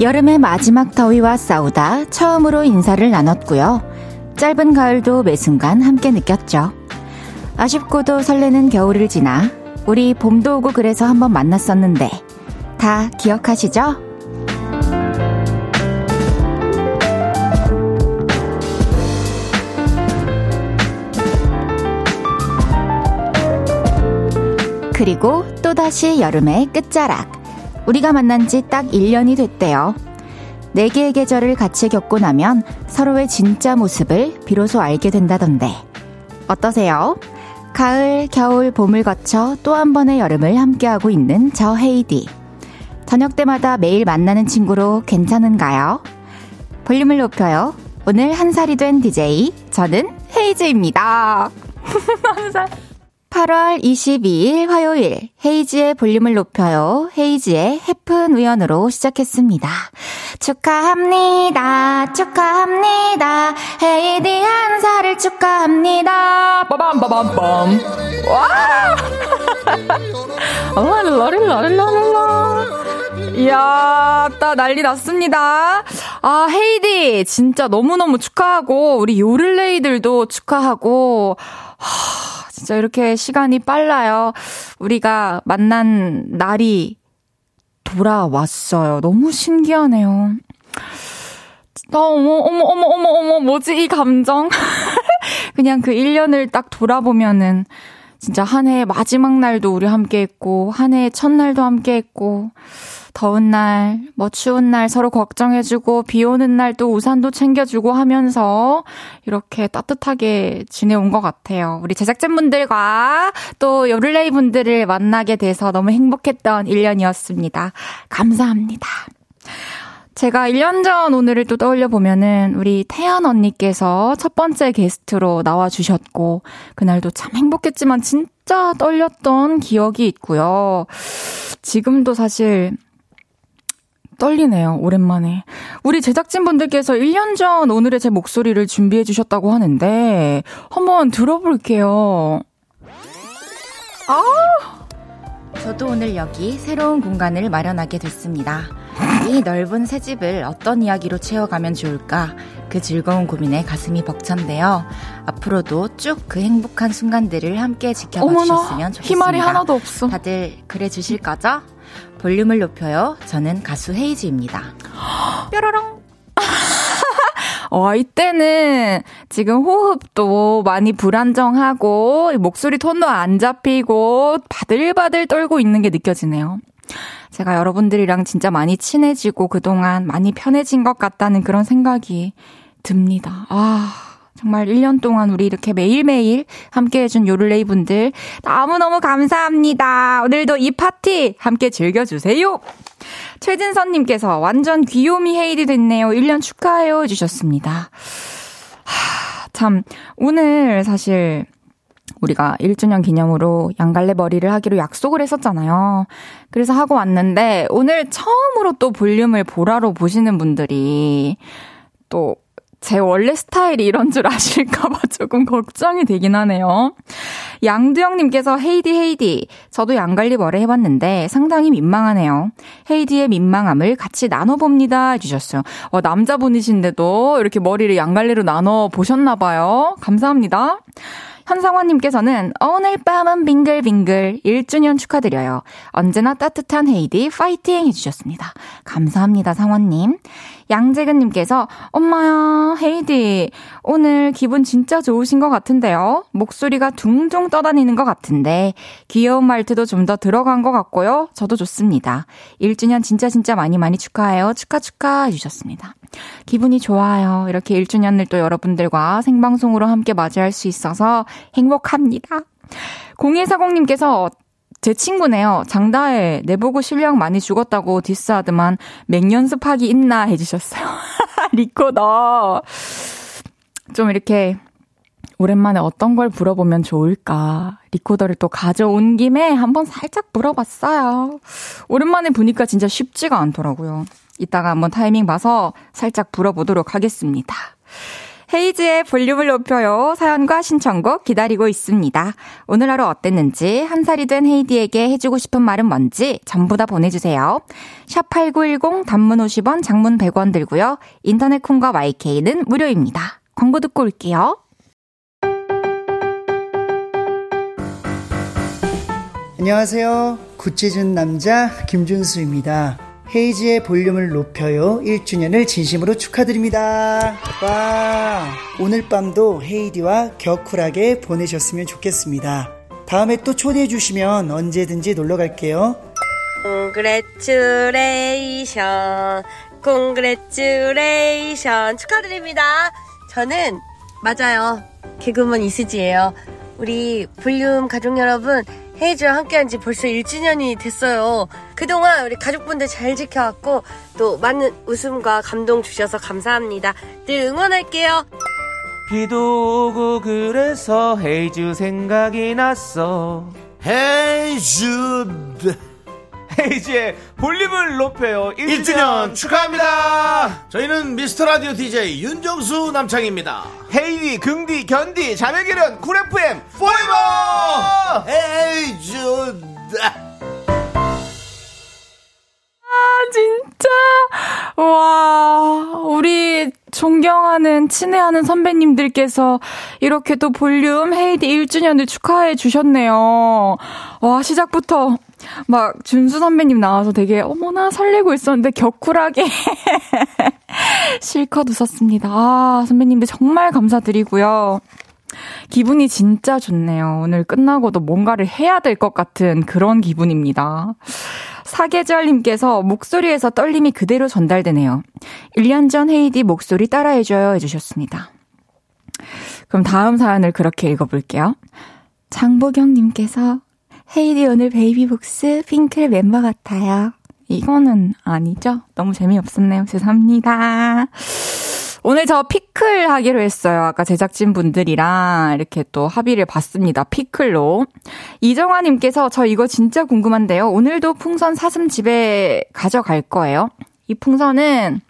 여름의 마지막 더위와 싸우다 처음으로 인사를 나눴고요. 짧은 가을도 매 순간 함께 느꼈죠. 아쉽고도 설레는 겨울을 지나 우리 봄도 오고 그래서 한번 만났었는데 다 기억하시죠? 그리고 또다시 여름의 끝자락. 우리가 만난 지 딱 1년이 됐대요. 네 개의 계절을 같이 겪고 나면 서로의 진짜 모습을 비로소 알게 된다던데. 어떠세요? 가을, 겨울, 봄을 거쳐 또 한 번의 여름을 함께하고 있는 저 헤이디. 저녁 때마다 매일 만나는 친구로 괜찮은가요? 볼륨을 높여요. 오늘 한 살이 된 DJ, 저는 헤이즈입니다. 한 살. 8월 22일 화요일 헤이지의 볼륨을 높여요. 헤이지의 해픈 우연으로 시작했습니다. 축하합니다. 축하합니다. 헤이디 한 살을 축하합니다. 빠밤빠밤빰. 와! 라릴라릴라릴라릴라. 이야, 따 난리 났습니다. 아, 헤이디, 진짜 너무너무 축하하고, 우리 요를레이들도 축하하고, 하, 진짜 이렇게 시간이 빨라요. 우리가 만난 날이 돌아왔어요. 너무 신기하네요. 어, 어머, 어머, 어머, 어머, 어머, 뭐지, 이 감정? 그냥 그 1년을 딱 돌아보면은, 진짜 한 해의 마지막 날도 우리 함께 했고, 한 해의 첫날도 함께 했고, 더운 날, 뭐 추운 날 서로 걱정해주고, 비 오는 날 또 우산도 챙겨주고 하면서 이렇게 따뜻하게 지내온 것 같아요. 우리 제작진분들과 또 요를레이 분들을 만나게 돼서 너무 행복했던 1년이었습니다. 감사합니다. 제가 1년 전 오늘을 또 떠올려 보면은 우리 태연 언니께서 첫 번째 게스트로 나와 주셨고 그날도 참 행복했지만 진짜 떨렸던 기억이 있고요. 지금도 사실 떨리네요, 오랜만에. 우리 제작진분들께서 1년 전 오늘의 제 목소리를 준비해 주셨다고 하는데, 한번 들어볼게요. 아! 저도 오늘 여기 새로운 공간을 마련하게 됐습니다. 이 넓은 새 집을 어떤 이야기로 채워가면 좋을까? 그 즐거운 고민에 가슴이 벅찬데요. 앞으로도 쭉 그 행복한 순간들을 함께 지켜봐 어머나, 주셨으면 좋겠습니다. 희말이 하나도 없어. 다들 그래 주실 거죠? 볼륨을 높여요. 저는 가수 헤이즈입니다. 뾰로롱. 어, 이때는 지금 호흡도 많이 불안정하고, 목소리 톤도 안 잡히고, 바들바들 떨고 있는 게 느껴지네요. 제가 여러분들이랑 진짜 많이 친해지고 그동안 많이 편해진 것 같다는 그런 생각이 듭니다. 아. 정말 1년 동안 우리 이렇게 매일매일 함께 해준 요를레이 분들 너무너무 감사합니다. 오늘도 이 파티 함께 즐겨주세요. 최진선님께서 완전 귀요미 헤이디 됐네요. 1년 축하해요. 해주셨습니다. 하, 참, 오늘 사실 우리가 1주년 기념으로 양갈래 머리를 하기로 약속을 했었잖아요. 그래서 하고 왔는데 오늘 처음으로 또 볼륨을 보라로 보시는 분들이 또 제 원래 스타일이 이런 줄 아실까봐 조금 걱정이 되긴 하네요. 양두영님께서 헤이디 헤이디 저도 양갈리 머리 해봤는데 상당히 민망하네요. 헤이디의 민망함을 같이 나눠봅니다 해주셨어요. 어, 남자분이신데도 이렇게 머리를 양갈리로 나눠 보셨나봐요. 감사합니다. 현상원님께서는 오늘 밤은 빙글빙글 1주년 축하드려요. 언제나 따뜻한 헤이디 파이팅 해주셨습니다. 감사합니다, 상원님. 양재근님께서 엄마야 헤이디 오늘 기분 진짜 좋으신 것 같은데요. 목소리가 둥둥 떠다니는 것 같은데 귀여운 말투도 좀 더 들어간 것 같고요. 저도 좋습니다. 1주년 진짜 진짜 많이 많이 축하해요. 축하 축하 해주셨습니다. 기분이 좋아요. 이렇게 1주년을 또 여러분들과 생방송으로 함께 맞이할 수 있어서 행복합니다. 0140님께서 제 친구네요. 장다혜 내보고 실력 많이 죽었다고 디스하더만 맹연습하기 있나 해주셨어요. 리코더. 좀 이렇게 오랜만에 어떤 걸 불어보면 좋을까. 리코더를 또 가져온 김에 한번 살짝 물어봤어요. 오랜만에 보니까 진짜 쉽지가 않더라고요. 이따가 한번 타이밍 봐서 살짝 불어보도록 하겠습니다. 헤이즈의 볼륨을 높여요. 사연과 신청곡 기다리고 있습니다. 오늘 하루 어땠는지, 한 살이 된 헤이디에게 해주고 싶은 말은 뭔지 전부 다 보내주세요. 샵8910 단문 50원, 장문 100원 들고요. 인터넷 콩과 YK는 무료입니다. 광고 듣고 올게요. 안녕하세요. 구체준 남자 김준수입니다. 헤이지의 볼륨을 높여요 1주년을 진심으로 축하드립니다. 와, 오늘 밤도 헤이디와 격쿨하게 보내셨으면 좋겠습니다. 다음에 또 초대해 주시면 언제든지 놀러 갈게요. Congratulation, congratulation 축하드립니다. 저는 맞아요. 개그우먼 이수지예요. 우리 볼륨 가족 여러분 헤이즈와 함께한 지 벌써 1주년이 됐어요. 그동안 우리 가족분들 잘 지켜왔고 또 많은 웃음과 감동 주셔서 감사합니다. 늘 응원할게요. 비도 오고 그래서 헤이즈 생각이 났어. 헤이즈 헤이즈의 볼륨을 높여요. 1주년, 1주년 축하합니다. 저희는 미스터 라디오 DJ 윤정수 남창희입니다. 헤이디, 긍디, 견디, 자매결연, 쿨FM, 포이버 헤이즈 아, 진짜. 와, 우리 존경하는, 친애하는 선배님들께서 이렇게 또 볼륨 헤이디 1주년을 축하해 주셨네요. 와, 시작부터 막 준수 선배님 나와서 되게 어머나 설레고 있었는데 격쿨하게 실컷 웃었습니다. 아, 선배님들 정말 감사드리고요. 기분이 진짜 좋네요. 오늘 끝나고도 뭔가를 해야 될 것 같은 그런 기분입니다. 사계절님께서 목소리에서 떨림이 그대로 전달되네요. 1년 전 헤이디 목소리 따라해줘요 해주셨습니다. 그럼 다음 사연을 그렇게 읽어볼게요. 장보경님께서 헤이디 오늘 베이비복스 핑클 멤버 같아요. 이거는 아니죠? 너무 재미없었네요. 죄송합니다. 오늘 저 피클 하기로 했어요. 아까 제작진 분들이랑 이렇게 또 합의를 봤습니다. 피클로. 이정화님께서 저 이거 진짜 궁금한데요. 오늘도 풍선 사슴 집에 가져갈 거예요. 이 풍선은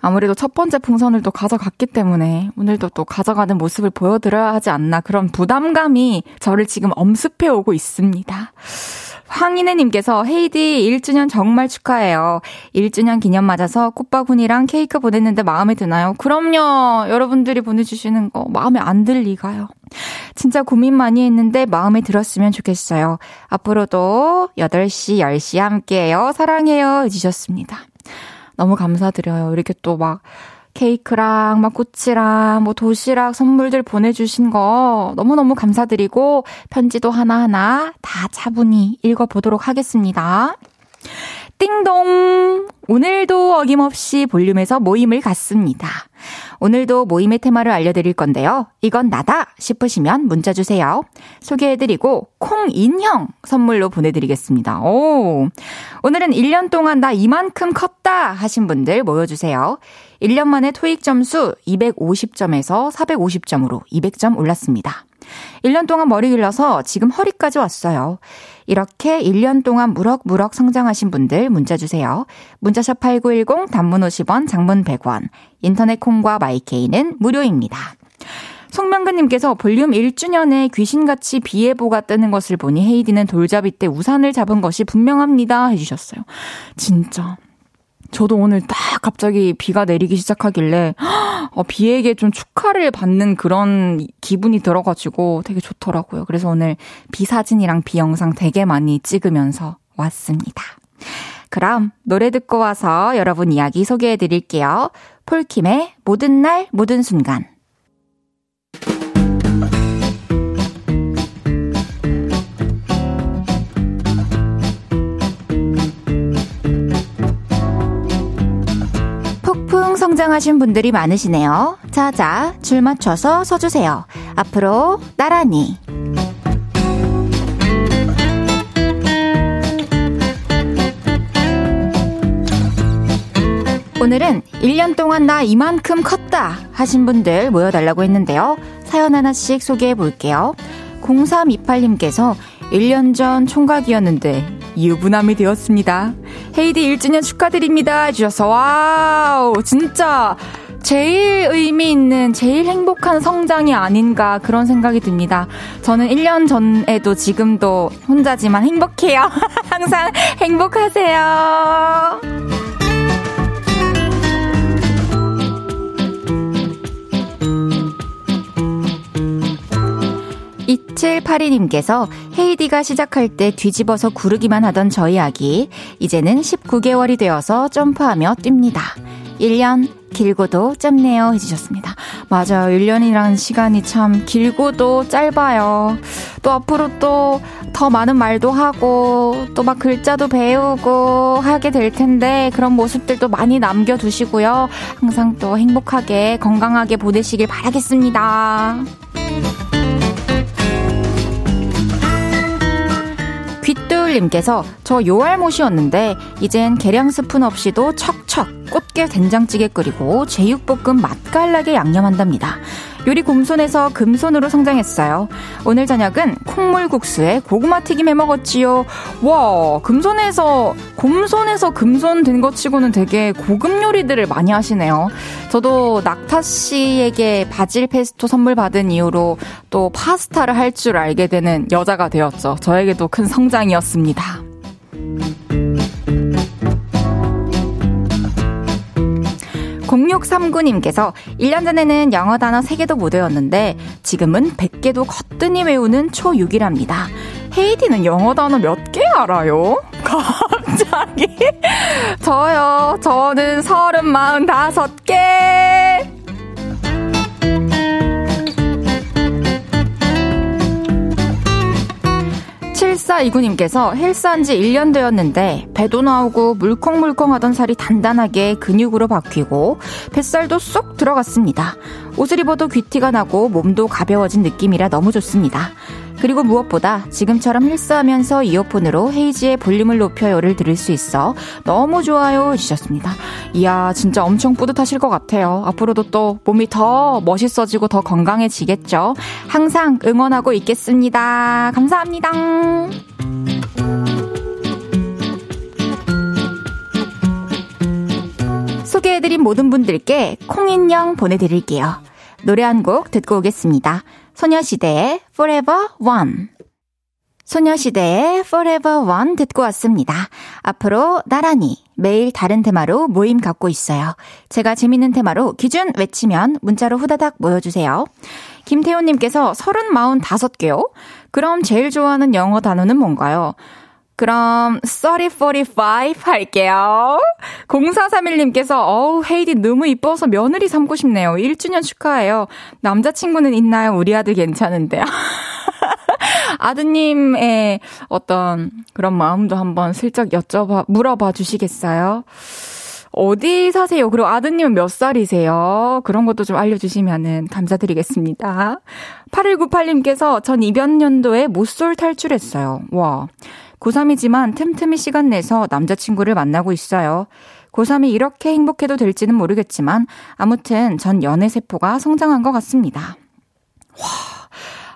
아무래도 첫 번째 풍선을 또 가져갔기 때문에 오늘도 또 가져가는 모습을 보여드려야 하지 않나 그런 부담감이 저를 지금 엄습해 오고 있습니다. 황인혜님께서 헤이디 1주년 정말 축하해요. 1주년 기념 맞아서 꽃바구니랑 케이크 보냈는데 마음에 드나요? 그럼요. 여러분들이 보내주시는 거 마음에 안 들 리가요. 진짜 고민 많이 했는데 마음에 들었으면 좋겠어요. 앞으로도 8시, 10시 함께해요. 사랑해요. 해주셨습니다. 너무 감사드려요. 이렇게 또 막 케이크랑 막 꽃이랑 뭐 도시락 선물들 보내주신 거 너무너무 감사드리고 편지도 하나하나 다 차분히 읽어보도록 하겠습니다. 띵동! 오늘도 어김없이 볼륨에서 모임을 갖습니다. 오늘도 모임의 테마를 알려드릴 건데요. 이건 나다 싶으시면 문자 주세요. 소개해드리고 콩 인형 선물로 보내드리겠습니다. 오. 오늘은 1년 동안 나 이만큼 컸다 하신 분들 모여주세요. 1년 만에 토익 점수 250점에서 450점으로 200점 올랐습니다. 1년 동안 머리 길러서 지금 허리까지 왔어요. 이렇게 1년 동안 무럭무럭 성장하신 분들 문자 주세요. 문자샵 8910 단문 50원, 장문 100원. 인터넷 콩과 마이케이는 무료입니다. 송명근님께서 볼륨 1주년에 귀신같이 비 예보가 뜨는 것을 보니 헤이디는 돌잡이 때 우산을 잡은 것이 분명합니다. 해주셨어요. 진짜. 저도 오늘 딱 갑자기 비가 내리기 시작하길래 어, 비에게 좀 축하를 받는 그런 기분이 들어가지고 되게 좋더라고요. 그래서 오늘 비 사진이랑 비 영상 되게 많이 찍으면서 왔습니다. 그럼 노래 듣고 와서 여러분 이야기 소개해 드릴게요. 폴킴의 모든 날 모든 순간 성장하신 분들이 많으시네요. 자 자, 줄 맞춰서 서주세요. 앞으로 나란히. 오늘은 1년 동안 나 이만큼 컸다 하신 분들 모여달라고 했는데요. 사연 하나씩 소개해 볼게요. 0328님께서 1년 전 총각이었는데 유부남이 되었습니다. 헤이디 1주년 축하드립니다. 해주셔서, wow, 진짜 제일 의미 있는, 제일 행복한 성장이 아닌가 그런 생각이 듭니다. 저는 1년 전에도 지금도 혼자지만 행복해요. 항상 행복하세요. 2782님께서 헤이디가 시작할 때 뒤집어서 구르기만 하던 저희 아기, 이제는 19개월이 되어서 점프하며 뜁니다. 1년 길고도 짧네요 해주셨습니다. 맞아요. 1년이라는 시간이 참 길고도 짧아요. 또 앞으로 또 더 많은 말도 하고 또 막 글자도 배우고 하게 될 텐데 그런 모습들도 많이 남겨두시고요. 항상 또 행복하게 건강하게 보내시길 바라겠습니다. 빗돌님께서 저 요알못이었는데 이젠 계량 스푼 없이도 척척 꽃게 된장찌개 끓이고 제육볶음 맛깔나게 양념한답니다. 요리 곰손에서 금손으로 성장했어요. 오늘 저녁은 콩물국수에 고구마 튀김 해 먹었지요. 와, 금손에서, 곰손에서 금손 된 것 치고는 되게 고급 요리들을 많이 하시네요. 저도 낙타 씨에게 바질 페스토 선물 받은 이후로 또 파스타를 할 줄 알게 되는 여자가 되었죠. 저에게도 큰 성장이었습니다. 0639님께서 1년 전에는 영어 단어 3개도 못 외웠는데 지금은 100개도 거뜬히 외우는 초6이랍니다. 헤이디는 영어 단어 몇 개 알아요? 갑자기? 저요. 저는 35개. 7429님께서 헬스한 지 1년 되었는데 배도 나오고 물컹물컹 하던 살이 단단하게 근육으로 바뀌고 뱃살도 쏙 들어갔습니다. 옷을 입어도 귀티가 나고 몸도 가벼워진 느낌이라 너무 좋습니다. 그리고 무엇보다 지금처럼 헬스하면서 이어폰으로 헤이지의 볼륨을 높여요를 들을 수 있어 너무 좋아요 해주셨습니다. 이야 진짜 엄청 뿌듯하실 것 같아요. 앞으로도 또 몸이 더 멋있어지고 더 건강해지겠죠. 항상 응원하고 있겠습니다. 감사합니다. 소개해드린 모든 분들께 콩인형 보내드릴게요. 노래 한 곡 듣고 오겠습니다. 소녀시대의 Forever One. 소녀시대의 Forever One 듣고 왔습니다. 앞으로 나란히 매일 다른 테마로 모임 갖고 있어요. 제가 재밌는 테마로 기준 외치면 문자로 후다닥 모여주세요. 김태호님께서 30, 45개요? 그럼 제일 좋아하는 영어 단어는 뭔가요? 그럼 3045 할게요. 0431님께서 어우 헤이디 너무 이뻐서 며느리 삼고 싶네요. 1주년 축하해요. 남자친구는 있나요? 우리 아들 괜찮은데요. 아드님의 어떤 그런 마음도 한번 슬쩍 여쭤봐 물어봐 주시겠어요? 어디 사세요? 그리고 아드님은 몇 살이세요? 그런 것도 좀 알려주시면은 감사드리겠습니다. 8198님께서 전 이번 년도에 모쏠 탈출했어요. 와. 고3이지만 틈틈이 시간 내서 남자친구를 만나고 있어요. 고3이 이렇게 행복해도 될지는 모르겠지만 아무튼 전 연애 세포가 성장한 것 같습니다. 와,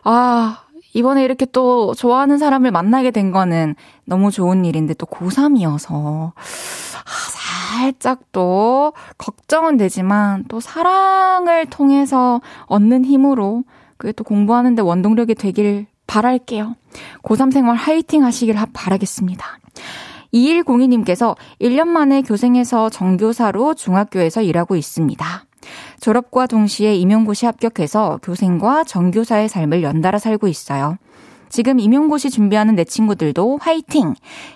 아, 이번에 이렇게 또 좋아하는 사람을 만나게 된 거는 너무 좋은 일인데 또 고3이어서 아, 살짝 또 걱정은 되지만 또 사랑을 통해서 얻는 힘으로 그게 또 공부하는데 원동력이 되길 바랄게요. 고3 생활 화이팅 하시길 바라겠습니다. 2102님께서 1년 만에 교생해서 정교사로 중학교에서 일하고 있습니다. 졸업과 동시에 임용고시 합격해서 교생과 정교사의 삶을 연달아 살고 있어요. 지금 임용고시 준비하는 내 친구들도 화이팅!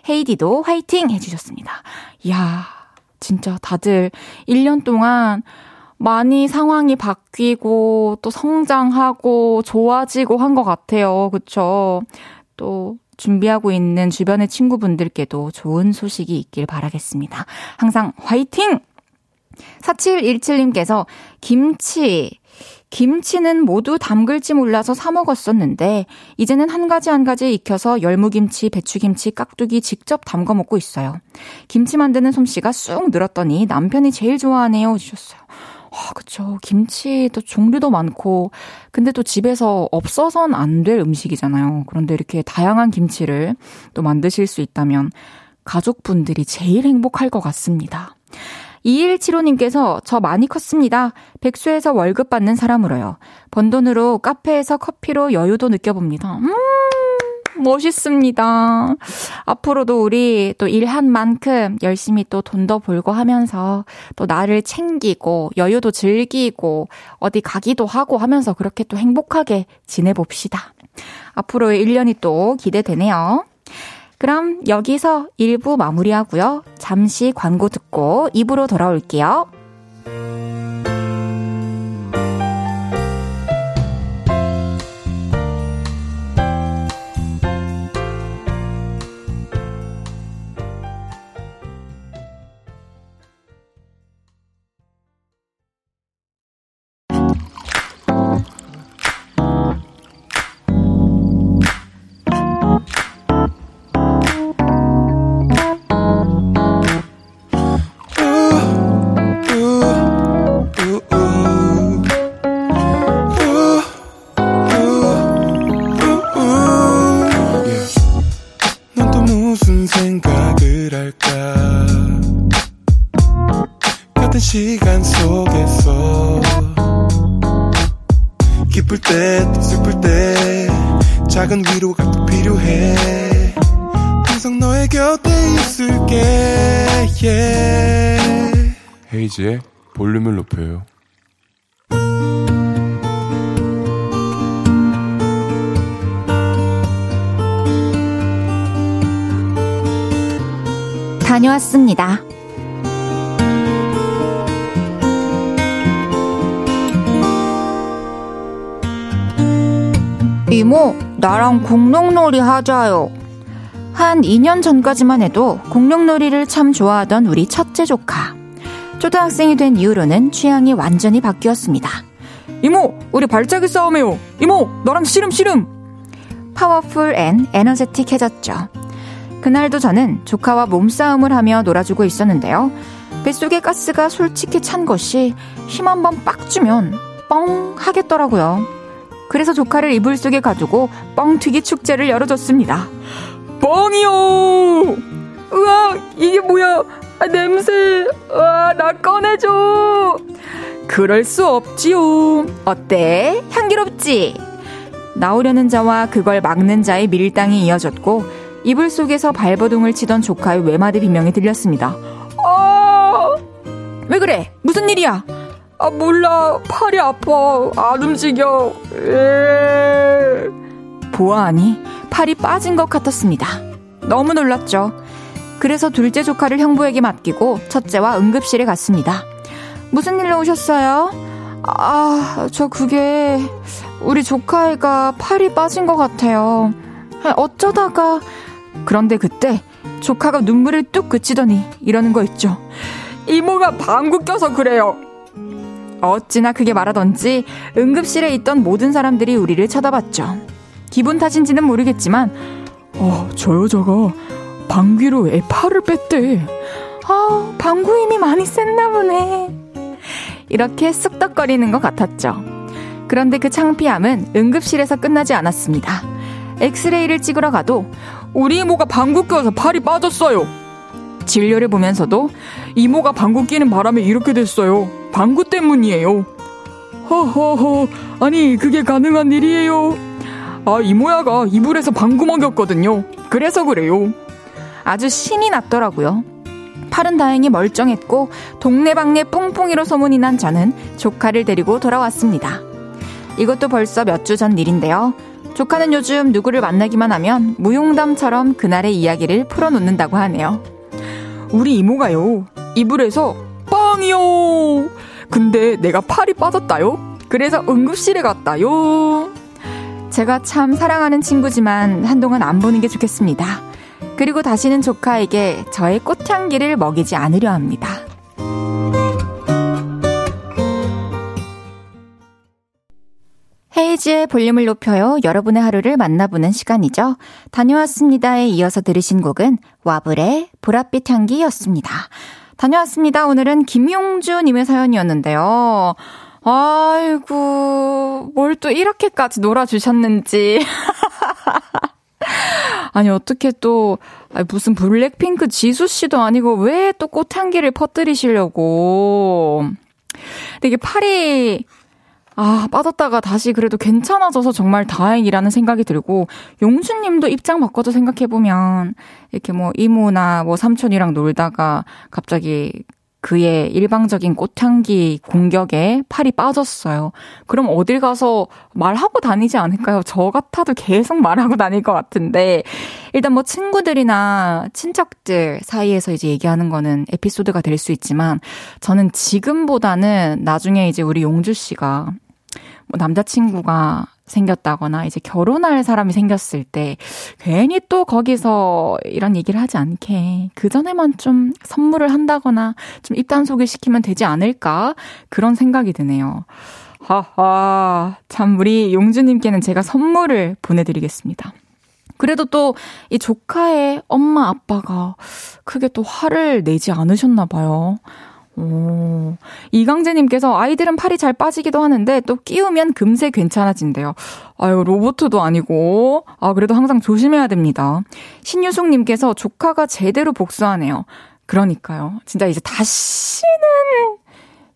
헤이디도 화이팅! 해주셨습니다. 이야, 진짜 다들 1년 동안 많이 상황이 바뀌고 또 성장하고 좋아지고 한 것 같아요. 그쵸? 또 준비하고 있는 주변의 친구분들께도 좋은 소식이 있길 바라겠습니다. 항상 화이팅! 4717님께서 김치, 김치는 모두 담글지 몰라서 사 먹었었는데 이제는 한 가지 한 가지 익혀서 열무김치, 배추김치, 깍두기 직접 담궈 먹고 있어요. 김치 만드는 솜씨가 쑥 늘었더니 남편이 제일 좋아하네요 주셨어요. 아, 그쵸. 김치도 종류도 많고, 근데 또 집에서 없어선 안 될 음식이잖아요. 그런데 이렇게 다양한 김치를 또 만드실 수 있다면 가족분들이 제일 행복할 것 같습니다. 2175님께서 저 많이 컸습니다. 백수에서 월급 받는 사람으로요. 번 돈으로 카페에서 커피로 여유도 느껴봅니다. 음, 멋있습니다. 앞으로도 우리 또 일한 만큼 열심히 또 돈도 벌고 하면서 또 나를 챙기고 여유도 즐기고 어디 가기도 하고 하면서 그렇게 또 행복하게 지내봅시다. 앞으로의 1년이 또 기대되네요. 그럼 여기서 1부 마무리하고요. 잠시 광고 듣고 2부로 돌아올게요. 홈페이지에 볼륨을 높여요. 다녀왔습니다. 이모, 나랑 공룡놀이 하자요. 한 2년 전까지만 해도 공룡놀이를 참 좋아하던 우리 첫째 조카. 초등학생이 된 이후로는 취향이 완전히 바뀌었습니다. 이모, 우리 발차기 싸움해요. 이모, 너랑 씨름 씨름. 파워풀 앤 에너제틱해졌죠. 그날도 저는 조카와 몸싸움을 하며 놀아주고 있었는데요. 뱃속에 가스가 솔직히 찬 것이 힘 한 번 빡 주면 뻥 하겠더라고요. 그래서 조카를 이불 속에 가두고 뻥튀기 축제를 열어줬습니다. 뻥이요! 우와, 이게 뭐야? 아, 냄새. 와, 나 꺼내줘. 그럴 수 없지요. 어때? 향기롭지? 나오려는 자와 그걸 막는 자의 밀당이 이어졌고 이불 속에서 발버둥을 치던 조카의 외마디 비명이 들렸습니다. 아! 왜 그래? 무슨 일이야? 아, 몰라. 팔이 아파. 안 움직여. 에 보아하니 팔이 빠진 것 같았습니다. 너무 놀랐죠. 그래서 둘째 조카를 형부에게 맡기고 첫째와 응급실에 갔습니다. 무슨 일로 오셨어요? 아, 저 그게 우리 조카애가 팔이 빠진 것 같아요. 어쩌다가 그런데 그때 조카가 눈물을 뚝 그치더니 이러는 거 있죠. 이모가 방구 껴서 그래요. 어찌나 크게 말하던지 응급실에 있던 모든 사람들이 우리를 쳐다봤죠. 기분 탓인지는 모르겠지만 어, 저 여자가 방귀로 애 팔을 뺐대. 아, 방구 힘이 많이 셌나 보네. 이렇게 쑥덕거리는 것 같았죠. 그런데 그 창피함은 응급실에서 끝나지 않았습니다. 엑스레이를 찍으러 가도 우리 이모가 방구 껴서 팔이 빠졌어요. 진료를 보면서도 이모가 방구 끼는 바람에 이렇게 됐어요. 방구 때문이에요. 허허허, 아니, 그게 가능한 일이에요. 아, 이모야가 이불에서 방구 먹였거든요. 그래서 그래요. 아주 신이 났더라고요. 팔은 다행히 멀쩡했고 동네방네 뿡뿡이로 소문이 난 저는 조카를 데리고 돌아왔습니다. 이것도 벌써 몇 주 전 일인데요. 조카는 요즘 누구를 만나기만 하면 무용담처럼 그날의 이야기를 풀어놓는다고 하네요. 우리 이모가요. 이불에서 빵이요. 근데 내가 팔이 빠졌다요. 그래서 응급실에 갔다요. 제가 참 사랑하는 친구지만 한동안 안 보는 게 좋겠습니다. 그리고 다시는 조카에게 저의 꽃향기를 먹이지 않으려 합니다. 헤이즈의 볼륨을 높여요. 여러분의 하루를 만나보는 시간이죠. 다녀왔습니다에 이어서 들으신 곡은 와블의 보랏빛 향기였습니다. 다녀왔습니다. 오늘은 김용주님의 사연이었는데요. 아이고, 뭘 또 이렇게까지 놀아주셨는지. 아니, 어떻게 또, 아니, 무슨 블랙핑크 지수 씨도 아니고 왜 또 꽃향기를 퍼뜨리시려고. 근데 이게 팔이, 아, 빠졌다가 다시 그래도 괜찮아져서 정말 다행이라는 생각이 들고, 용주님도 입장 바꿔서 생각해보면, 이렇게 뭐 이모나 뭐 삼촌이랑 놀다가 갑자기 그의 일방적인 꽃향기 공격에 팔이 빠졌어요. 그럼 어딜 가서 말하고 다니지 않을까요? 저 같아도 계속 말하고 다닐 것 같은데, 일단 뭐 친구들이나 친척들 사이에서 이제 얘기하는 거는 에피소드가 될 수 있지만, 저는 지금보다는 나중에 이제 우리 용주 씨가 뭐 남자친구가 생겼다거나 이제 결혼할 사람이 생겼을 때 괜히 또 거기서 이런 얘기를 하지 않게 그 전에만 좀 선물을 한다거나 좀 입단 소개시키면 되지 않을까 그런 생각이 드네요. 하하 참 우리 용주님께는 제가 선물을 보내드리겠습니다. 그래도 또 이 조카의 엄마 아빠가 크게 또 화를 내지 않으셨나 봐요. 오. 이강재님께서 아이들은 팔이 잘 빠지기도 하는데 또 끼우면 금세 괜찮아진대요. 아유, 로보트도 아니고. 아, 그래도 항상 조심해야 됩니다. 신유숙님께서 조카가 제대로 복수하네요. 그러니까요. 진짜 이제 다시는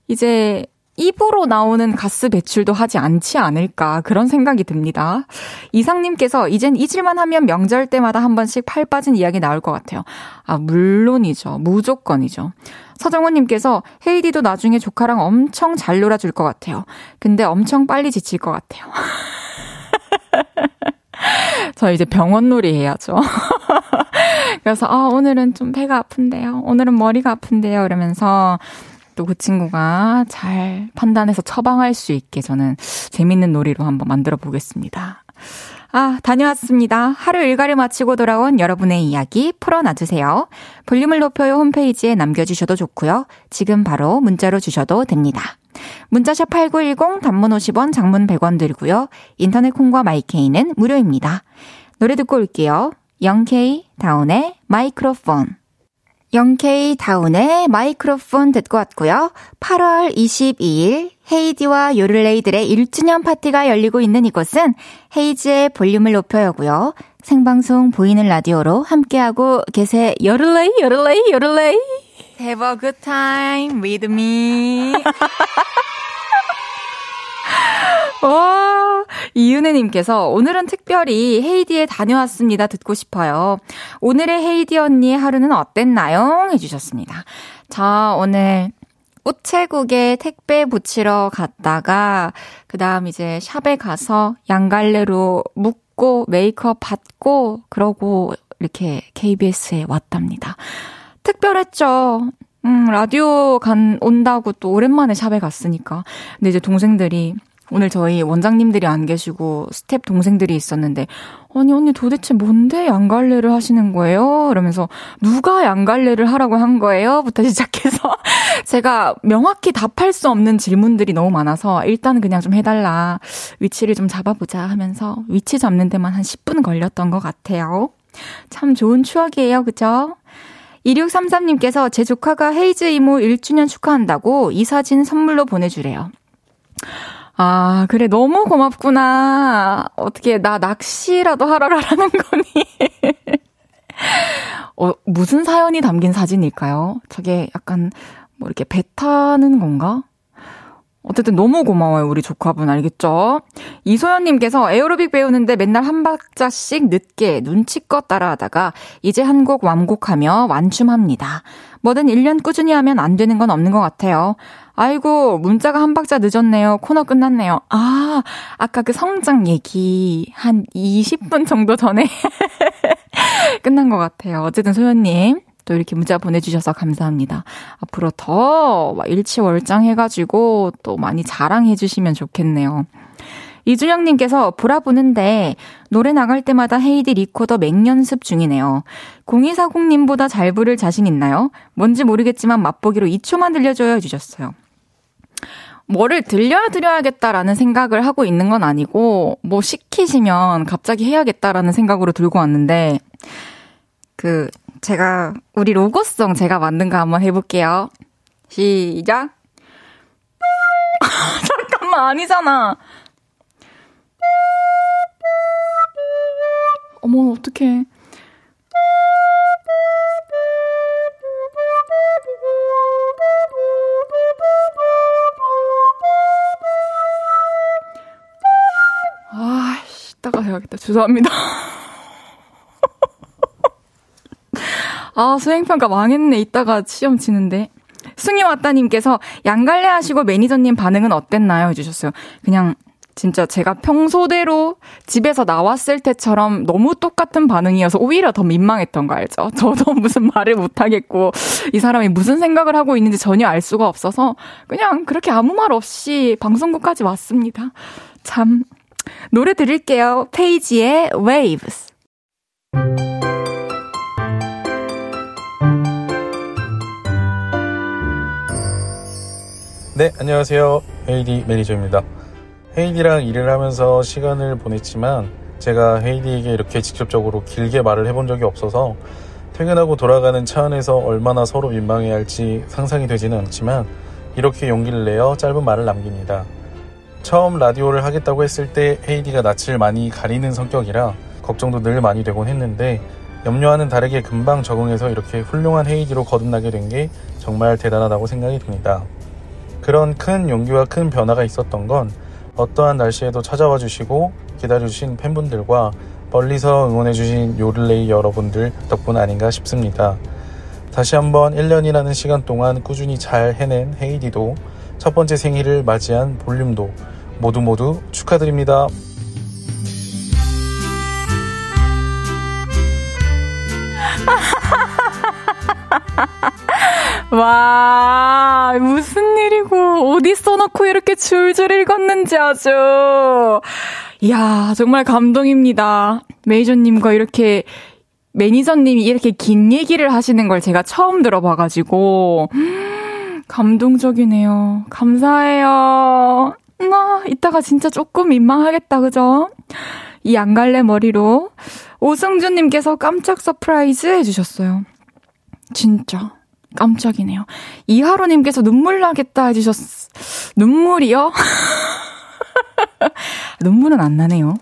이제 입으로 나오는 가스 배출도 하지 않지 않을까 그런 생각이 듭니다. 이상님께서 이젠 잊을만 하면 명절 때마다 한 번씩 팔 빠진 이야기 나올 것 같아요. 아, 물론이죠. 무조건이죠. 서정훈님께서 헤이디도 나중에 조카랑 엄청 잘 놀아줄 것 같아요. 근데 엄청 빨리 지칠 것 같아요. 저 이제 병원 놀이 해야죠. 그래서, 아, 오늘은 좀 배가 아픈데요. 오늘은 머리가 아픈데요. 이러면서 또 그 친구가 잘 판단해서 처방할 수 있게 저는 재밌는 놀이로 한번 만들어 보겠습니다. 아, 다녀왔습니다. 하루 일과를 마치고 돌아온 여러분의 이야기 풀어놔주세요. 볼륨을 높여요 홈페이지에 남겨주셔도 좋고요. 지금 바로 문자로 주셔도 됩니다. 문자샵 8910 단문 50원 장문 100원 들고요. 인터넷 콩과 마이케이는 무료입니다. 노래 듣고 올게요. 0K 다운의 마이크로폰 0K 다운의 마이크로폰 듣고 왔고요. 8월 22일 헤이디와 요를레이들의 1주년 파티가 열리고 있는 이곳은 헤이즈의 볼륨을 높여요고요. 생방송 보이는 라디오로 함께하고 계세 요를레이 요를레이 요를레이 Have a good time with me 와, 이윤혜님께서 오늘은 특별히 헤이디에 다녀왔습니다. 듣고 싶어요. 오늘의 헤이디 언니의 하루는 어땠나요? 해주셨습니다. 자, 오늘 우체국에 택배 붙이러 갔다가, 그 다음 이제 샵에 가서 양갈래로 묶고 메이크업 받고, 그러고 이렇게 KBS에 왔답니다. 특별했죠. 음, 라디오 간, 온다고 또 오랜만에 샵에 갔으니까. 근데 이제 동생들이 오늘 저희 원장님들이 안 계시고 스텝 동생들이 있었는데 아니 언니 도대체 뭔데 양갈래를 하시는 거예요? 이러면서 누가 양갈래를 하라고 한 거예요? 부터 시작해서 제가 명확히 답할 수 없는 질문들이 너무 많아서 일단 그냥 좀 해달라 위치를 좀 잡아보자 하면서 위치 잡는 데만 한 10분 걸렸던 것 같아요. 참 좋은 추억이에요, 그죠? 2633님께서 제 조카가 헤이즈 이모 1주년 축하한다고 이 사진 선물로 보내주래요. 아, 그래, 너무 고맙구나. 어떻게, 나 낚시라도 하러 라는 거니? 어, 무슨 사연이 담긴 사진일까요? 저게 약간, 뭐 이렇게 배 타는 건가? 어쨌든 너무 고마워요, 우리 조카분. 알겠죠? 이소연님께서 에어로빅 배우는데 맨날 한 박자씩 늦게 눈치껏 따라하다가 이제 한 곡 완곡하며 완춤합니다. 뭐든 1년 꾸준히 하면 안 되는 건 없는 것 같아요. 아이고, 문자가 한 박자 늦었네요. 코너 끝났네요. 아, 아까 그 성장 얘기 한 20분 정도 전에 끝난 것 같아요. 어쨌든 소연님. 또 이렇게 문자 보내주셔서 감사합니다. 앞으로 더 일치월장 해가지고 또 많이 자랑해주시면 좋겠네요. 이준영님께서 보라 보는데 노래 나갈 때마다 헤이디 리코더 맹연습 중이네요. 0240님보다 잘 부를 자신 있나요? 뭔지 모르겠지만 맛보기로 2초만 들려줘요 해주셨어요. 뭐를 들려드려야겠다라는 생각을 하고 있는 건 아니고, 뭐 시키시면 갑자기 해야겠다라는 생각으로 들고 왔는데, 그, 제가, 우리 로고송 제가 만든 거 한번 해볼게요. 시작! 잠깐만, 아니잖아. 어머, 어떡해. 죄송합니다. 아, 수행평가 망했네. 이따가 시험 치는데. 승희 왔다님께서 양갈래 하시고 매니저님 반응은 어땠나요? 해주셨어요. 그냥 진짜 제가 평소대로 집에서 나왔을 때처럼 너무 똑같은 반응이어서 오히려 더 민망했던 거 알죠? 저도 무슨 말을 못하겠고, 이 사람이 무슨 생각을 하고 있는지 전혀 알 수가 없어서, 그냥 그렇게 아무 말 없이 방송국까지 왔습니다. 참. 노래 들을게요. 페이지의 Waves. 네, 안녕하세요. 헤이디 매니저입니다. 헤이디랑 일을 하면서 시간을 보냈지만 제가 헤이디에게 이렇게 직접적으로 길게 말을 해본 적이 없어서 퇴근하고 돌아가는 차 안에서 얼마나 서로 민망해 할지 상상이 되지는 않지만 이렇게 용기를 내어 짧은 말을 남깁니다. 처음 라디오를 하겠다고 했을 때 헤이디가 낯을 많이 가리는 성격이라 걱정도 늘 많이 되곤 했는데 염려와는 다르게 금방 적응해서 이렇게 훌륭한 헤이디로 거듭나게 된 게 정말 대단하다고 생각이 듭니다. 그런 큰 용기와 큰 변화가 있었던 건 어떠한 날씨에도 찾아와 주시고 기다려주신 팬분들과 멀리서 응원해주신 요를레이 여러분들 덕분 아닌가 싶습니다. 다시 한번 1년이라는 시간 동안 꾸준히 잘 해낸 헤이디도 첫 번째 생일을 맞이한 볼륨도 모두 모두 축하드립니다. 와, 무슨 일이고, 어디 써놓고 이렇게 줄줄 읽었는지 아주. 이야, 정말 감동입니다. 메이저님과 이렇게, 매니저님이 이렇게 긴 얘기를 하시는 걸 제가 처음 들어봐가지고, 감동적이네요. 감사해요. 나, 이따가 진짜 조금 민망하겠다, 그죠? 이 양갈래 머리로 오승준님께서 깜짝 surprise 해주셨어요. 진짜. 깜짝이네요. 이하로님께서 눈물 나겠다 해주셨, 눈물이요? 눈물은 안 나네요.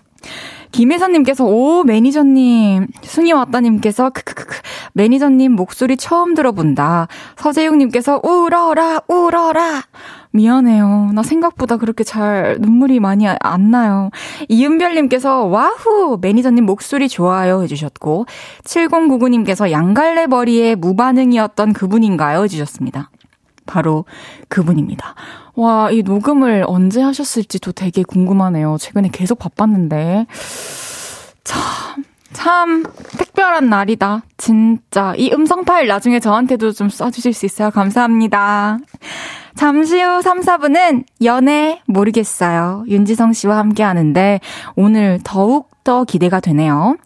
김혜선님께서, 오, 매니저님. 승희 왔다님께서, 크크크크, 매니저님 목소리 처음 들어본다. 서재용님께서, 울어라, 울어라. 미안해요. 나 생각보다 그렇게 잘 눈물이 많이 안 나요. 이은별님께서 와후 매니저님 목소리 좋아요 해주셨고 7099님께서 양갈래 머리에 무반응이었던 그분인가요 해주셨습니다. 바로 그분입니다. 와, 이 녹음을 언제 하셨을지도 되게 궁금하네요. 최근에 계속 바빴는데. 참, 참, 특별한 날이다. 진짜. 이 음성 파일 나중에 저한테도 좀 써주실 수 있어요? 감사합니다. 잠시 후 3, 4분은 연애 모르겠어요. 윤지성 씨와 함께 하는데 오늘 더욱 더 기대가 되네요.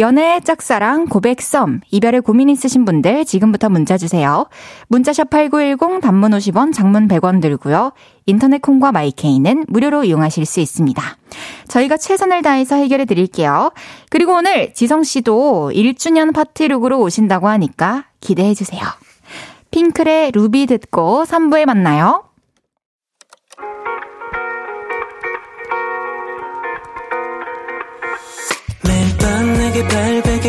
연애, 짝사랑, 고백, 썸, 이별에 고민 있으신 분들 지금부터 문자 주세요. 문자샵 8910 단문 50원, 장문 100원 들고요. 인터넷 콩과 마이케이는 무료로 이용하실 수 있습니다. 저희가 최선을 다해서 해결해 드릴게요. 그리고 오늘 지성 씨도 1주년 파티룩으로 오신다고 하니까 기대해 주세요. 핑클의 루비 듣고 3부에 만나요.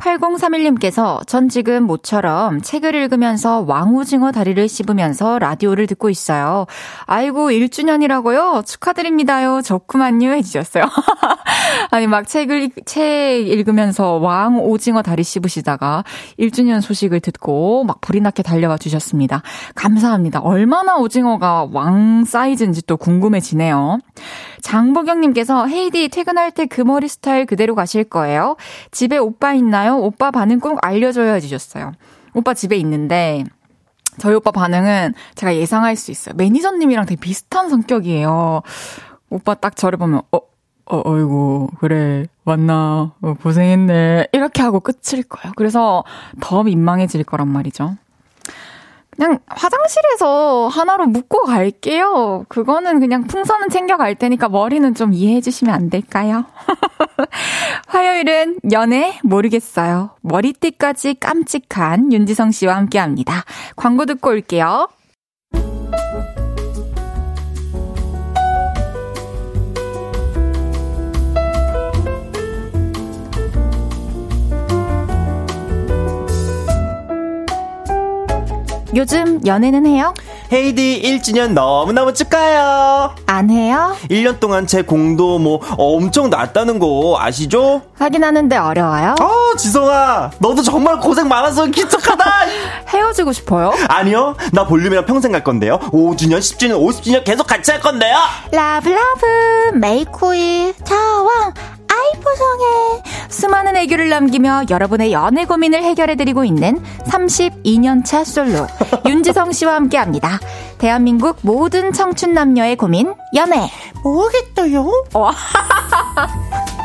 8031님께서 전 지금 모처럼 책을 읽으면서 왕오징어 다리를 씹으면서 라디오를 듣고 있어요. 아이고 1주년이라고요? 축하드립니다요. 좋구만요 해주셨어요. 아니 막 책을 책 읽으면서 왕오징어 다리 씹으시다가 1주년 소식을 듣고 막 불이 나게 달려와 주셨습니다. 감사합니다. 얼마나 오징어가 왕 사이즈인지 또 궁금해지네요. 장보경님께서 헤이디 퇴근할 때 그 머리 스타일 그대로 가실 거예요? 집에 오빠 있나요? 오빠 반응 꼭 알려줘야 해주셨어요. 오빠 집에 있는데 저희 오빠 반응은 제가 예상할 수 있어요. 매니저님이랑 되게 비슷한 성격이에요. 오빠 딱 저를 보면 어, 어, 어이구, 그래, 왔나, 어, 고생했네. 이렇게 하고 끝일 거예요. 그래서 더 민망해질 거란 말이죠. 그냥 화장실에서 하나로 묶고 갈게요. 그거는 그냥 풍선은 챙겨갈 테니까 머리는 좀 이해해 주시면 안 될까요? 화요일은 연애 모르겠어요. 머리띠까지 깜찍한 윤지성 씨와 함께 합니다. 광고 듣고 올게요. 요즘 연애는 해요? 헤이디 1주년 너무너무 축하해요. 안 해요? 1년 동안 제 공도 뭐 엄청 낮다는 거 아시죠? 확인하는데 어려워요? 어, 지성아. 너도 정말 고생 많아서 기특하다. 헤어지고 싶어요? 아니요. 나 볼륨이랑 평생 갈 건데요. 5주년, 10주년, 50주년 계속 같이 할 건데요. love love 메이커이자 왕 포성에 수많은 애교를 남기며 여러분의 연애 고민을 해결해드리고 있는 32년차 솔로 윤지성 씨와 함께합니다. 대한민국 모든 청춘 남녀의 고민 연애 뭐겠어요?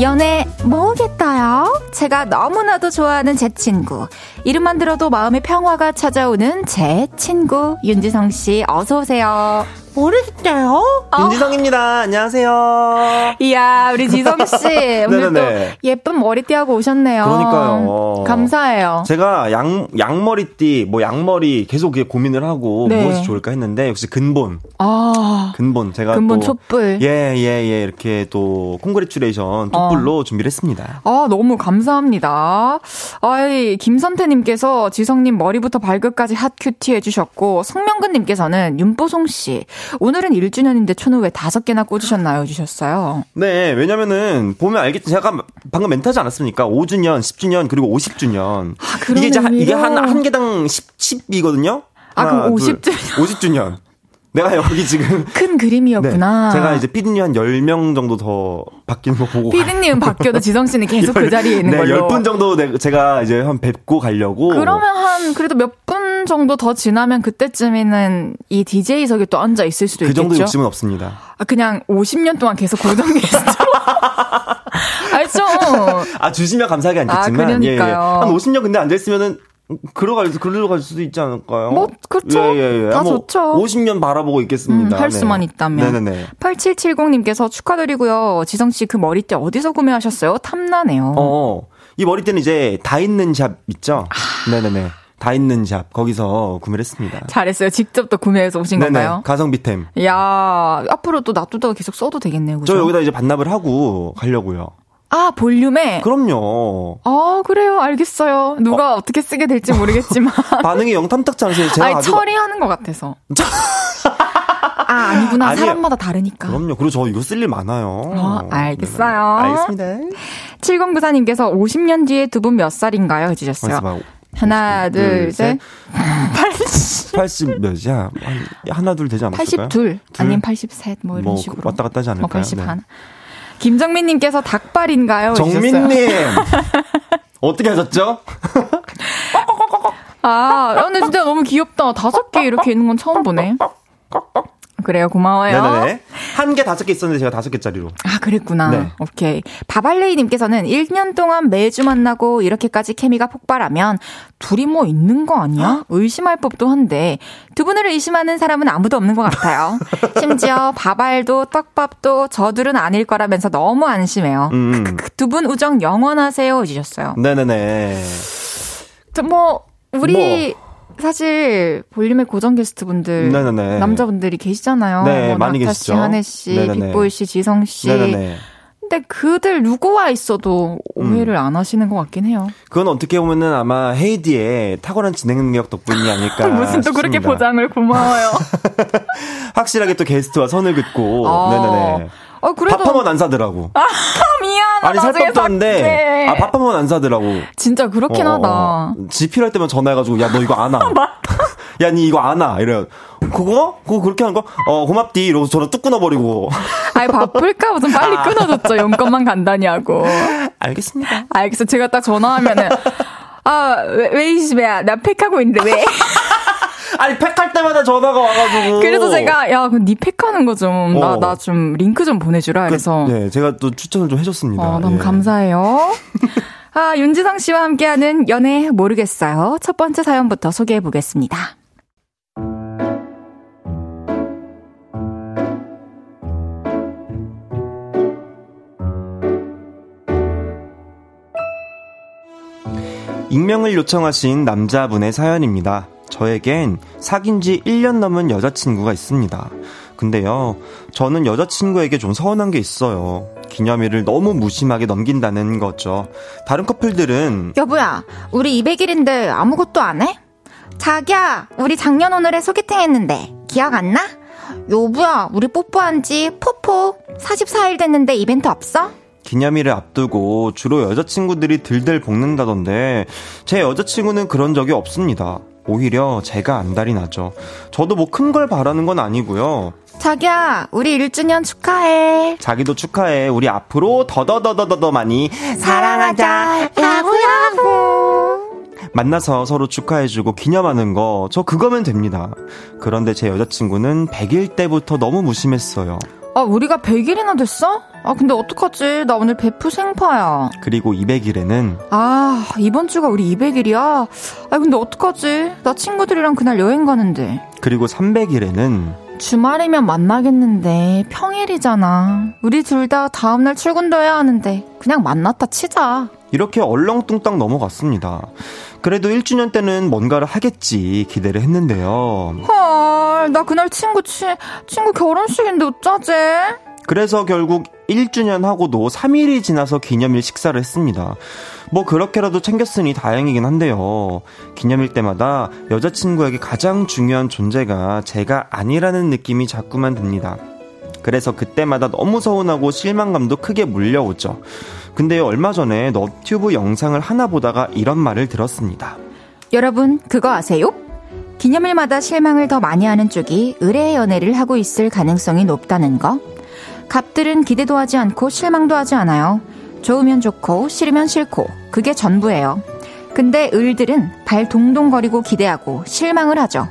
연애 뭐겠다요? 제가 너무나도 좋아하는 제 친구. 이름만 들어도 마음의 평화가 찾아오는 제 친구 윤지성 씨 어서 오세요. 모르겠어요. 윤지성입니다. 안녕하세요. 이야 우리 지성 씨 오늘 또 네네네. 예쁜 머리띠하고 오셨네요. 그러니까요. 감사해요. 제가 양, 양머리띠, 뭐 양머리 계속 고민을 하고 네. 무엇이 좋을까 했는데 역시 근본. 아 근본. 제가 근본 또 촛불. 예, 예, 예. 이렇게 또 congratulation 촛불로 준비를 했습니다. 아, 너무 감사합니다. 아이, 김선태님께서 지성님 머리부터 발끝까지 hot cutie 해주셨고, 성명근님께서는 윤보송씨, 오늘은 1주년인데 초는 왜 다섯 개나 꽂으셨나요? 해주셨어요. 네, 왜냐면은 보면 알겠지. 제가 방금 멘트 하지 않았습니까? 5주년, 10주년, 그리고 50주년. 아, 이게 이제 한, 이게? 한, 한 개당 10, 10이거든요? 아, 그럼 50주년. 50주년. 내가 여기 지금. 큰 그림이었구나. 네, 제가 이제 피디님 한 10명 정도 더 바뀌는 거 보고. 피디님은 바뀌어도 지성 씨는 계속 그 자리에 있는 네, 걸로. 10분 정도 내- 제가 이제 한 뵙고 가려고. 그러면 한, 그래도 몇 분 정도 더 지나면 그때쯤에는 이 DJ석에 또 앉아 있을 수도 그 있겠죠. 정도 욕심은 없습니다. 아, 그냥 50년 동안 계속 고정 게스트로. 알죠? 아, 주시면 감사하게 아, 않겠지만. 예, 예. 그러니까요. 한 50년 근데 앉아 있으면은, 그러갈, 그러러 갈 수도 있지 않을까요? 뭐, 그렇죠. 예, 예, 예. 다 뭐 좋죠. 50년 바라보고 있겠습니다. 음, 할 네. 수만 있다면. 네네네. 8770님께서 축하드리고요. 지성 씨 그 머리띠 어디서 구매하셨어요? 탐나네요. 어, 이 머리띠는 이제 다 있는 샵 있죠? 아. 네네네. 다 있는 샵. 거기서 구매를 했습니다. 잘했어요. 직접 또 구매해서 오신 네네. 건가요? 가성비템. 야 앞으로 또 놔두다가 계속 써도 되겠네요. 그죠? 저 여기다 이제 반납을 하고 가려고요. 아, 볼륨에? 그럼요. 아, 그래요. 알겠어요. 누가 어. 떻게 쓰게 될지 모르겠지만. 반응이 영 탐탁지 않으세요? 제가 아니, 아주. 처리하는 것 같아서. 아, 아니구나. 아니에요. 사람마다 다르니까. 그럼요. 그리고 저 이거 쓸 일 많아요. 어, 알겠어요. 네네. 알겠습니다. 7094님께서 50년 뒤에 두 분 몇 살인가요? 해주셨어요. 막 하나, 둘, 셋. 80. 80 몇이야? 한- 하나, 둘 되지 않았을까요? 82. 아니면 83. 뭐 이런 뭐 식으로. 왔다 갔다 하지 않을까요? 뭐 80 네. 하나. 김정민님께서 닭발인가요? 정민님! 어떻게 하셨죠? 아, 근데 진짜 너무 귀엽다. 다섯 개 이렇게 있는 건 처음 보네. 그래요, 고마워요. 네네네. 한 개 다섯 개 있었는데 제가 다섯 개짜리로. 아, 그랬구나. 네. 오케이. 바발레이님께서는 1년 동안 매주 만나고 이렇게까지 케미가 폭발하면 둘이 뭐 있는 거 아니야? 의심할 법도 한데 두 분을 의심하는 사람은 아무도 없는 것 같아요. 심지어 바발도 떡밥도 저둘은 아닐 거라면서 너무 안심해요. 음. 두분 우정 영원하세요. 해주셨어요. 네네네. 저 뭐, 우리 사실 볼륨의 고정 게스트분들 네네네. 남자분들이 계시잖아요. 네, 뭐 많이 낙타 계시죠. 씨, 한혜 씨, 네네네. 빅보이 씨, 지성 씨. 네네네. 근데 그들 누구와 있어도 오해를 안 하시는 것 같긴 해요. 그건 어떻게 보면은 아마 헤이디의 탁월한 진행 능력 덕분이 아닐까. 무슨 또 그렇게 싶습니다. 보장을 고마워요. 확실하게 또 게스트와 선을 긋고. 아. 네네네. 어 그래도 밥 한 번 안 사더라고. 아, 미안하다. 아니 살 법도 한데. 아밥 한 번 안 사더라고. 진짜 그렇긴 어, 하다. 어. 지 필요할 때만 전화해가지고 야 너 이거 안아. 야니 이거 안아 이래. 그거 그거 그렇게 하는 거? 어 고맙디 이러고 전화 뚝 끊어버리고. 아니 바쁠까 무슨 빨리 끊어줬죠. 용건만 간다니 하고. 알겠습니다. 알겠어. 제가 딱 전화하면은 아 왜, 왜 이시배야 나 팩하고 있는데 왜? 아니 팩할 때마다 전화가 와가지고. 그래서 제가 야 그럼 니 팩하는 거 좀 나나좀 링크 좀 보내주라. 그래서 그, 네 제가 또 추천을 좀 해줬습니다. 어, 너무 예. 감사해요. 아 윤지성 씨와 함께하는 연애 모르겠어요. 첫 번째 사연부터 소개해 보겠습니다. 익명을 요청하신 남자분의 사연입니다. 저에겐 사귄 지 1년 넘은 여자친구가 있습니다. 근데요, 저는 여자친구에게 좀 서운한 게 있어요. 기념일을 너무 무심하게 넘긴다는 거죠. 다른 커플들은 여보야, 우리 200일인데 아무것도 안 해? 자기야, 우리 작년 오늘에 소개팅 했는데 기억 안 나? 여보야, 우리 뽀뽀한 지 포포 44일 됐는데 이벤트 없어? 기념일을 앞두고 주로 여자친구들이 들들 볶는다던데 제 여자친구는 그런 적이 없습니다. 오히려 제가 안달이 나죠. 저도 뭐 큰 걸 바라는 건 아니고요. 자기야, 우리 1주년 축하해. 자기도 축하해. 우리 앞으로 더더더더더 많이 사랑하자. 야구야구. 만나서 서로 축하해주고 기념하는 거, 저 그거면 됩니다. 그런데 제 여자친구는 100일 때부터 너무 무심했어요. 아, 우리가 100일이나 됐어? 아, 근데 어떡하지? 나 오늘 베프 생파야. 그리고 200일에는 아, 이번 주가 우리 200일이야? 아, 근데 어떡하지? 나 친구들이랑 그날 여행 가는데. 그리고 300일에는 주말이면 만나겠는데 평일이잖아. 우리 둘 다 다음날 출근도 해야 하는데 그냥 만났다 치자. 이렇게 얼렁뚱땅 넘어갔습니다. 그래도 1주년 때는 뭔가를 하겠지 기대를 했는데요. 헐, 나 그날 친구 치, 친구 결혼식인데 어쩌지? 그래서 결국 1주년 하고도 3일이 지나서 기념일 식사를 했습니다. 뭐 그렇게라도 챙겼으니 다행이긴 한데요. 기념일 때마다 여자친구에게 가장 중요한 존재가 제가 아니라는 느낌이 자꾸만 듭니다. 그래서 그때마다 너무 서운하고 실망감도 크게 물려오죠. 근데요, 얼마 전에 너튜브 영상을 하나 보다가 이런 말을 들었습니다. 여러분, 그거 아세요? 기념일마다 실망을 더 많이 하는 쪽이 의뢰 연애를 하고 있을 가능성이 높다는 거. 갑들은 기대도 하지 않고 실망도 하지 않아요. 좋으면 좋고 싫으면 싫고 그게 전부예요. 근데 을들은 발 동동거리고 기대하고 실망을 하죠.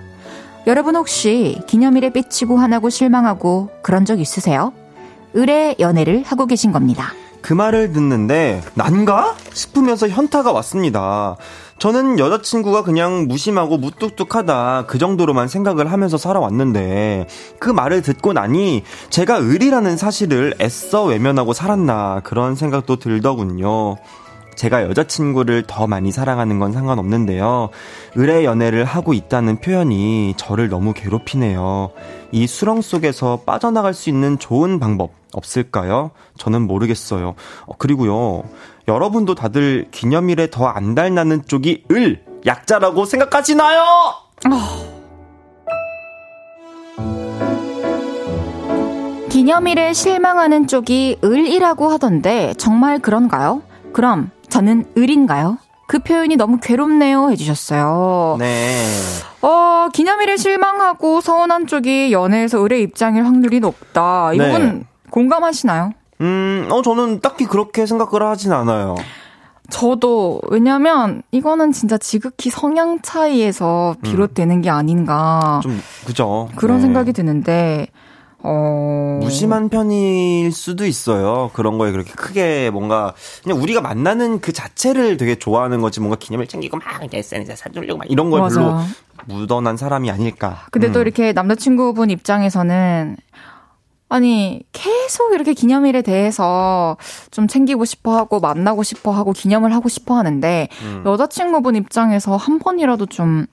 여러분 혹시 기념일에 삐치고 화나고 실망하고 그런 적 있으세요? 을의 연애를 하고 계신 겁니다. 그 말을 듣는데 난가? 싶으면서 현타가 왔습니다. 저는 여자친구가 그냥 무심하고 무뚝뚝하다 그 정도로만 생각을 하면서 살아왔는데 그 말을 듣고 나니 제가 을이라는 사실을 애써 외면하고 살았나 그런 생각도 들더군요. 제가 여자친구를 더 많이 사랑하는 건 상관없는데요. 의뢰 연애를 하고 있다는 표현이 저를 너무 괴롭히네요. 이 수렁 속에서 빠져나갈 수 있는 좋은 방법 없을까요? 저는 모르겠어요. 어, 그리고요. 여러분도 다들 기념일에 더 안 달나는 쪽이 을! 약자라고 생각하시나요? 기념일에 실망하는 쪽이 을이라고 하던데 정말 그런가요? 그럼 저는 을인가요? 그 표현이 너무 괴롭네요 해주셨어요. 네. 어, 기념일에 실망하고 서운한 쪽이 연애에서 을의 입장일 확률이 높다. 이 네. 부분 공감하시나요? 음, 어, 저는 딱히 그렇게 생각을 하진 않아요. 저도 왜냐면 이거는 진짜 지극히 성향 차이에서 비롯되는 게 아닌가 좀, 그죠. 그런 네. 생각이 드는데 어 무심한 편일 수도 있어요. 그런 거에 그렇게 크게 뭔가 그냥 우리가 만나는 그 자체를 되게 좋아하는 거지 뭔가 기념일 챙기고 막 이제 SNS에 사진 올리고 막 이런 거에 맞아. 별로 묻어난 사람이 아닐까. 근데 또 음. 이렇게 남자친구분 입장에서는 아니 계속 이렇게 기념일에 대해서 좀 챙기고 싶어 하고 만나고 싶어 하고 기념을 하고 싶어 하는데 음. 여자친구분 입장에서 한 번이라도 좀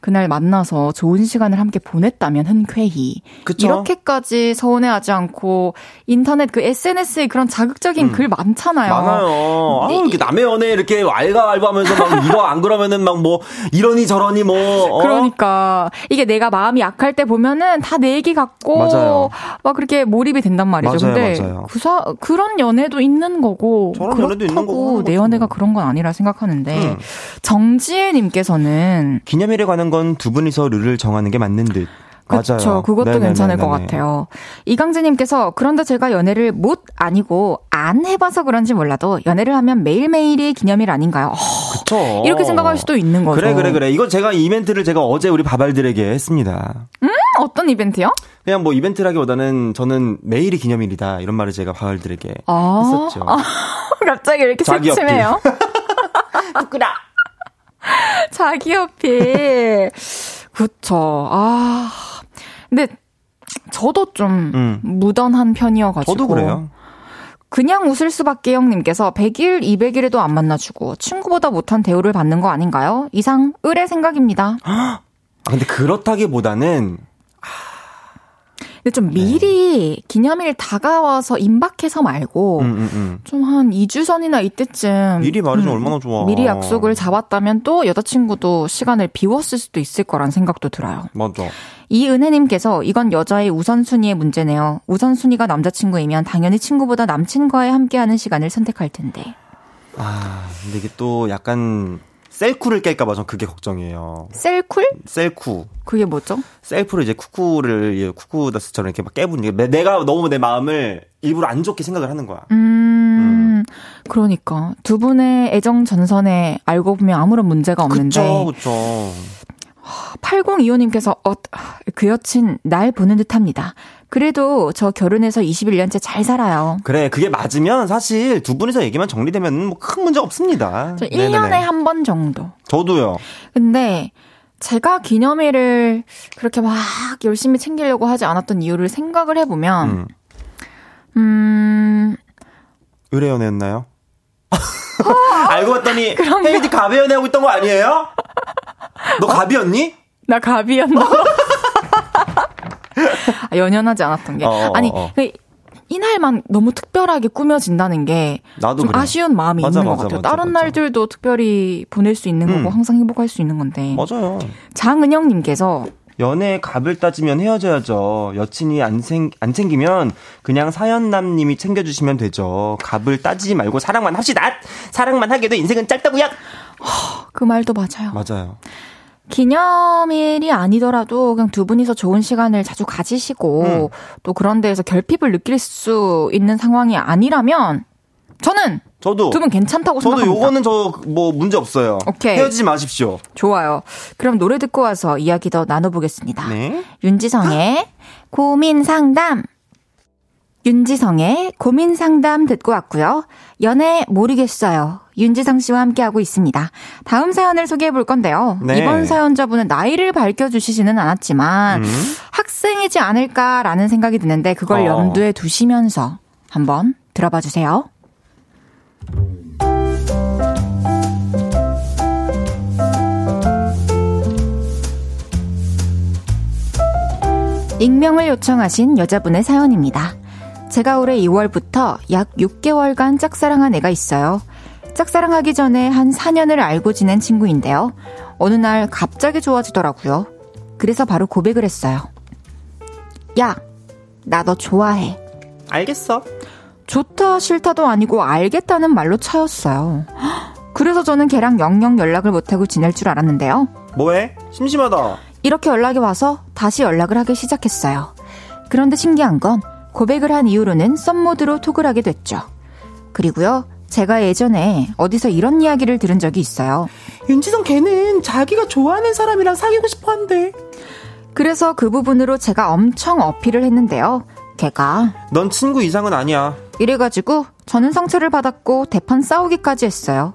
그날 만나서 좋은 시간을 함께 보냈다면 흔쾌히 그쵸? 이렇게까지 서운해하지 않고 인터넷 그 SNS에 그런 자극적인 글 많잖아요. 음. 많아요. 아, 네. 이렇게 남의 연애 이렇게 왈가왈부하면서 막 이거 안 그러면은 막 뭐 이러니 저러니 뭐. 어? 그러니까 이게 내가 마음이 약할 때 보면은 다 내 얘기 같고 맞아요. 막 그렇게 몰입이 된단 말이죠. 맞아요, 근데 맞아요. 그사, 그런 연애도 있는 거고 저런 그렇다고 연애도 있는 거고 내. 연애가 그런 건 아니라 생각하는데 음. 정지혜 님께서는 기념일에 관한 건 두 분이서 룰을 정하는 게 맞는 듯. 그쵸. 맞아요. 그것도 네네네네네. 괜찮을 것 같아요. 이강재님께서 그런데 제가 연애를 못 아니고 안 해봐서 그런지 몰라도 연애를 하면 매일 매일이 기념일 아닌가요? 어, 그쵸. 이렇게 생각할 수도 있는 거죠. 그래, 그래, 그래. 이거 제가 이벤트를 제가 어제 우리 바발들에게 했습니다. 음? 어떤 이벤트요? 그냥 뭐 이벤트라기보다는 저는 매일이 기념일이다. 이런 말을 제가 바발들에게 아~ 했었죠. 아, 갑자기 이렇게 새침해요. 부끄러. 자기 어필. 그쵸. 아. 근데 저도 좀 음. 무던한 편이어가지고. 저도 그래요. 그냥 웃을 수밖에 형님께서 100일, 200일에도 안 만나주고 친구보다 못한 대우를 받는 거 아닌가요? 이상 을의 생각입니다. 아, 근데 그렇다기보다는 근데 좀 미리 네. 기념일 다가와서 임박해서 말고 음, 음, 음. 좀한 2주 전이나 이때쯤 미리 말해주면 음, 얼마나 좋아. 미리 약속을 잡았다면 또 여자친구도 시간을 비웠을 수도 있을 거란 생각도 들어요. 맞아. 이은혜님께서 이건 여자의 우선순위의 문제네요. 우선순위가 남자친구이면 당연히 친구보다 남친과의 함께하는 시간을 선택할 텐데. 아, 근데 이게 또 약간 셀쿠를 깰까봐 전 그게 걱정이에요. 셀쿨? 셀쿠. 그게 뭐죠? 셀프를 이제 쿠쿠를 쿠쿠다스처럼 이렇게 막 깨부는 게 내가 너무 내 마음을 일부러 안 좋게 생각을 하는 거야. 음, 음. 그러니까 두 분의 애정 전선에 알고 보면 아무런 문제가 없는데. 그쵸, 그쵸. 8025님께서 어, 그 여친 날 보는 듯합니다. 그래도 저 결혼해서 21년째 잘 살아요. 그래, 그게 맞으면 사실 두 분이서 얘기만 정리되면 뭐 큰 문제 없습니다. 저 1년에 한 번 정도. 저도요. 근데 제가 기념일을 그렇게 막 열심히 챙기려고 하지 않았던 이유를 생각을 해보면, 음, 음 의뢰연애였나요? 알고 봤더니 헤이디 가비연애하고 있던 거 아니에요? 너 가비였니? 나 가비였나? 아, 연연하지 않았던 게. 어어어. 아니, 어. 그 이날만 너무 특별하게 꾸며진다는 게 나도 좀. 아쉬운 마음이 맞아, 있는 맞아, 것 같아요. 맞아, 다른 날들도 특별히 보낼 수 있는 거고 음. 항상 행복할 수 있는 건데. 맞아요. 장은영님께서 연애 갑을 따지면 헤어져야죠. 여친이 안, 생, 안 챙기면 그냥 사연남님이 챙겨주시면 되죠. 갑을 따지지 말고 사랑만 합시다. 사랑만 하게도 인생은 짧다고요. 그 말도 맞아요. 맞아요. 기념일이 아니더라도 그냥 두 분이서 좋은 시간을 자주 가지시고 음. 또 그런 데에서 결핍을 느낄 수 있는 상황이 아니라면 저는 저도 두 분 괜찮다고 저도 생각합니다. 요거는 저 뭐 문제 없어요. 오케이. 헤어지지 마십시오. 좋아요. 그럼 노래 듣고 와서 이야기 더 나눠보겠습니다. 네. 윤지성의 고민 상담. 윤지성의 고민 상담 듣고 왔고요. 연애 모르겠어요. 윤지성 씨와 함께하고 있습니다. 다음 사연을 소개해 볼 건데요. 네. 이번 사연자분은 나이를 밝혀주시지는 않았지만 음. 학생이지 않을까라는 생각이 드는데 그걸 어. 염두에 두시면서 한번 들어봐 주세요. 익명을 요청하신 여자분의 사연입니다. 제가 올해 2월부터 약 6개월간 짝사랑한 애가 있어요. 짝사랑하기 전에 한 4년을 알고 지낸 친구인데요. 어느 날 갑자기 좋아지더라고요. 그래서 바로 고백을 했어요. 야, 나 너 좋아해. 알겠어. 좋다 싫다도 아니고 알겠다는 말로 차였어요. 그래서 저는 걔랑 영영 연락을 못하고 지낼 줄 알았는데요. 뭐해? 심심하다. 이렇게 연락이 와서 다시 연락을 하기 시작했어요. 그런데 신기한 건 고백을 한 이후로는 썸모드로 톡을 하게 됐죠. 그리고요, 제가 예전에 어디서 이런 이야기를 들은 적이 있어요. 윤지성 걔는 자기가 좋아하는 사람이랑 사귀고 싶어 한대. 그래서 그 부분으로 제가 엄청 어필을 했는데요. 걔가 넌 친구 이상은 아니야. 이래가지고 저는 상처를 받았고 대판 싸우기까지 했어요.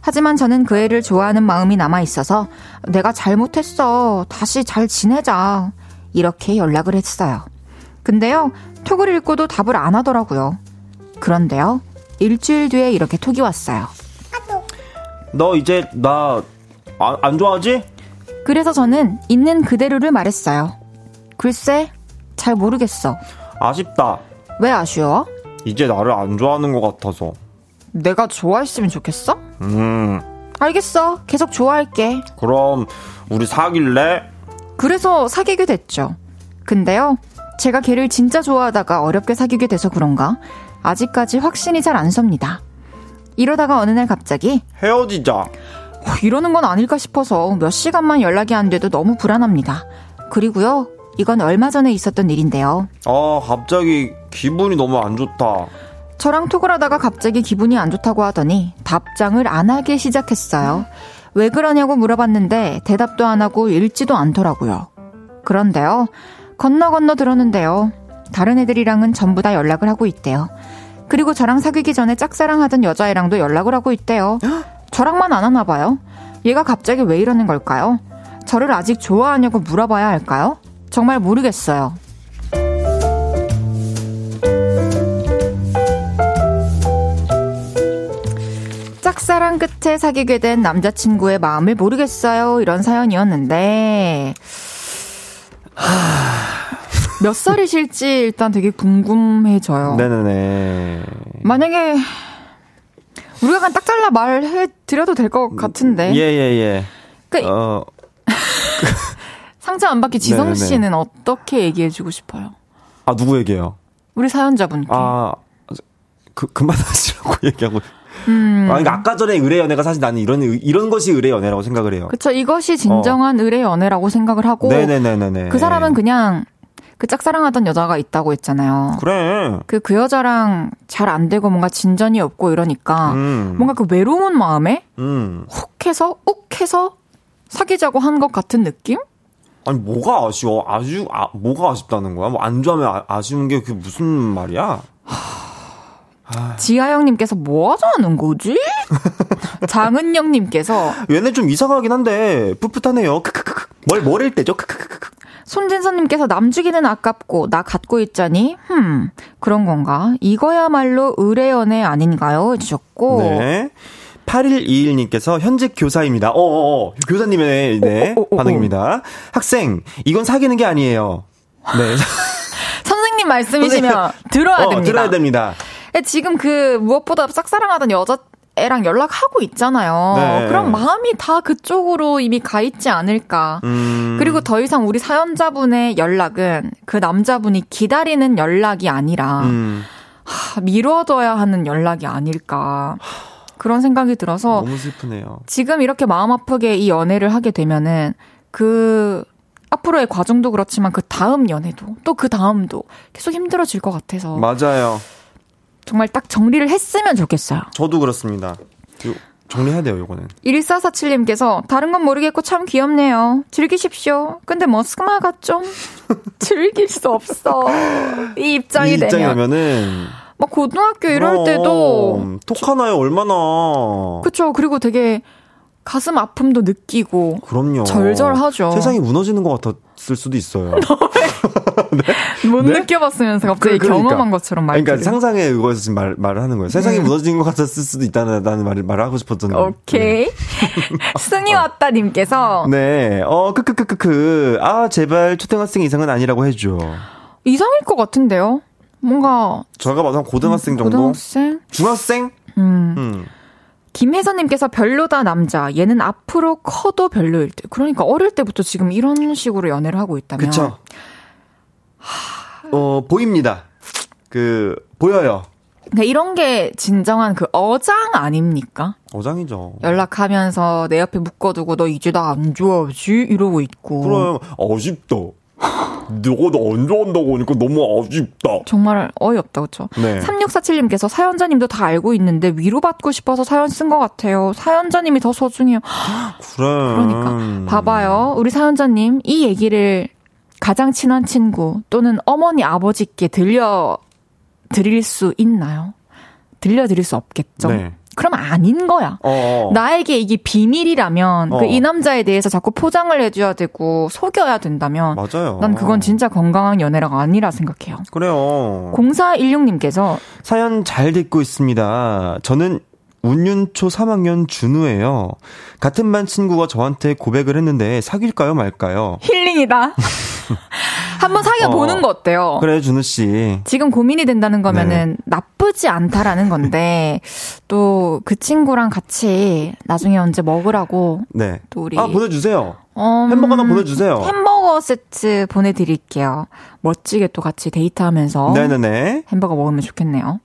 하지만 저는 그 애를 좋아하는 마음이 남아 있어서 내가 잘못했어. 다시 잘 지내자. 이렇게 연락을 했어요. 근데요, 톡을 읽고도 답을 안 하더라고요. 그런데요, 일주일 뒤에 이렇게 톡이 왔어요. 너 이제 나 안 안 좋아하지? 그래서 저는 있는 그대로를 말했어요. 글쎄, 잘 모르겠어. 아쉽다. 왜 아쉬워? 이제 나를 안 좋아하는 것 같아서. 내가 좋아했으면 좋겠어? 음. 알겠어. 계속 좋아할게. 그럼 우리 사귈래? 그래서 사귀게 됐죠. 근데요, 제가 걔를 진짜 좋아하다가 어렵게 사귀게 돼서 그런가 아직까지 확신이 잘 안 섭니다. 이러다가 어느 날 갑자기 헤어지자. 어, 이러는 건 아닐까 싶어서 몇 시간만 연락이 안 돼도 너무 불안합니다. 그리고요, 이건 얼마 전에 있었던 일인데요. 아, 갑자기 기분이 너무 안 좋다. 저랑 톡을 하다가 갑자기 기분이 안 좋다고 하더니 답장을 안 하기 시작했어요. 왜 그러냐고 물어봤는데 대답도 안 하고 읽지도 않더라고요. 그런데요. 건너 건너 들었는데요. 다른 애들이랑은 전부 다 연락을 하고 있대요. 그리고 저랑 사귀기 전에 짝사랑하던 여자애랑도 연락을 하고 있대요. 저랑만 안 하나 봐요. 얘가 갑자기 왜 이러는 걸까요? 저를 아직 좋아하냐고 물어봐야 할까요? 정말 모르겠어요. 짝사랑 끝에 사귀게 된 남자친구의 마음을 모르겠어요. 이런 사연이었는데, 몇 살이실지 일단 되게 궁금해져요. 네네네. 만약에 우리가 그냥 딱 잘라 말해 드려도 될 것 같은데. 예, 예, 예. 그 어, 상처 안 받기 지성 네네네. 씨는 어떻게 얘기해 주고 싶어요? 아, 누구에게요? 우리 사연자분께. 아, 그, 그만하시라고 얘기하고. 음. 아, 그러니까 아까 전에 의뢰 연애가 사실 나는 이런, 이런 것이 의뢰 연애라고 생각을 해요. 그쵸. 이것이 진정한 의뢰 연애라고 생각을 하고. 어. 네네네네네. 그 사람은 그냥 그 짝사랑하던 여자가 있다고 했잖아요. 그래. 그, 그 여자랑 잘 안 되고 뭔가 진전이 없고 이러니까 음. 뭔가 그 외로운 마음에 음. 훅 해서 욱 해서 사귀자고 한 것 같은 느낌? 아니, 뭐가 아쉬워? 아주, 아, 뭐가 아쉽다는 거야? 뭐, 안 좋아하면 아, 아쉬운 게 그게 무슨 말이야? 지하영님께서 뭐 하자는 거지? 장은영님께서 얘네 좀 이상하긴 한데, 풋풋하네요. 크크크크. 뭘, 뭐를 때죠? 크크크크. 손진선님께서 남 주기는 아깝고 나 갖고 있자니 흠 그런 건가? 이거야말로 의뢰연애 아닌가요? 해주셨고 네. 8121님께서 현직 교사입니다. 어어어. 교사님의, 네, 어, 어, 어, 어. 반응입니다. 학생, 이건 사귀는 게 아니에요. 네. 선생님 말씀이시면 들어야 어, 됩니다. 들어야 됩니다. 지금 그 무엇보다 짝사랑하던 여자 애랑 연락하고 있잖아요. 네. 그럼 마음이 다 그쪽으로 이미 가 있지 않을까. 음. 그리고 더 이상 우리 사연자분의 연락은 그 남자분이 기다리는 연락이 아니라 음. 하, 미뤄둬야 하는 연락이 아닐까. 그런 생각이 들어서 너무 슬프네요. 지금 이렇게 마음 아프게 이 연애를 하게 되면은 그 앞으로의 과정도 그렇지만 그 다음 연애도 또 그 다음도 계속 힘들어질 것 같아서 맞아요. 정말 딱 정리를 했으면 좋겠어요. 저도 그렇습니다. 정리해야 돼요, 요거는. 1447님께서 다른 건 모르겠고 참 귀엽네요. 즐기십시오. 근데 머스마가 좀 즐길 수 없어. 이 입장이 이 입장이 되면. 되면은. 막 고등학교 이럴 때도 톡 하나에 얼마나. 그쵸. 그리고 되게 가슴 아픔도 느끼고 그럼요. 절절하죠. 세상이 무너지는 것 같았을 수도 있어요. 못 네? 느껴봤으면서 갑자기 그- 그러니까. 경험한 것처럼 말투를. 그러니까 상상의 그거에서 지금 말, 말을 하는 거예요. 세상이 음. 무너지는 것 같았을 수도 있다는 말을, 말을 하고 싶었던. 오케이. 승희 왔다 님께서 네. 어, 크크크크크. 아, 제발 초등학생 이상은 아니라고 해 줘. 이상일 것 같은데요. 뭔가 저가 봐도 한 고등학생 정도? 고등학생. 중학생? 음. 음. 김혜선님께서 별로다 남자. 얘는 앞으로 커도 별로일 듯. 그러니까 어릴 때부터 지금 이런 식으로 연애를 하고 있다면. 그쵸. 어, 보입니다. 그, 보여요. 그러니까 이런 게 진정한 그 어장 아닙니까? 어장이죠. 연락하면서 내 옆에 묶어두고 너 이제 나 안 좋아하지? 이러고 있고. 그럼, 아쉽다. 너가 나안 좋아한다고 하니까 너무 아쉽다. 정말 어이없다, 그쵸? 네. 3647님께서 사연자님도 다 알고 있는데 위로받고 싶어서 사연 쓴 것 같아요. 사연자님이 더 소중해요. 그래. 그러니까. 봐봐요. 우리 사연자님, 이 얘기를 가장 친한 친구 또는 어머니, 아버지께 들려 드릴 수 있나요? 들려 드릴 수 없겠죠? 네. 그럼 아닌 거야. 어. 나에게 이게 비밀이라면 어. 그이 남자에 대해서 자꾸 포장을 해줘야 되고 속여야 된다면 맞아요. 난 그건 진짜 건강한 연애라가 아니라 생각해요. 그래요. 0416님께서 사연 잘 듣고 있습니다. 저는 운윤초 3학년 준우예요. 같은 반 친구가 저한테 고백을 했는데 사귈까요 말까요? 힐링이다. 한번 사귀어 보는 어. 거 어때요? 그래 준우 씨. 지금 고민이 된다는 거면은 나쁘지 않다라는 건데 또 그 친구랑 같이 나중에 언제 먹으라고 네. 또 우리 아 보내주세요. 음, 햄버거 하나 보내주세요. 햄버거 세트 보내드릴게요. 멋지게 또 같이 데이트하면서 네네네. 햄버거 먹으면 좋겠네요.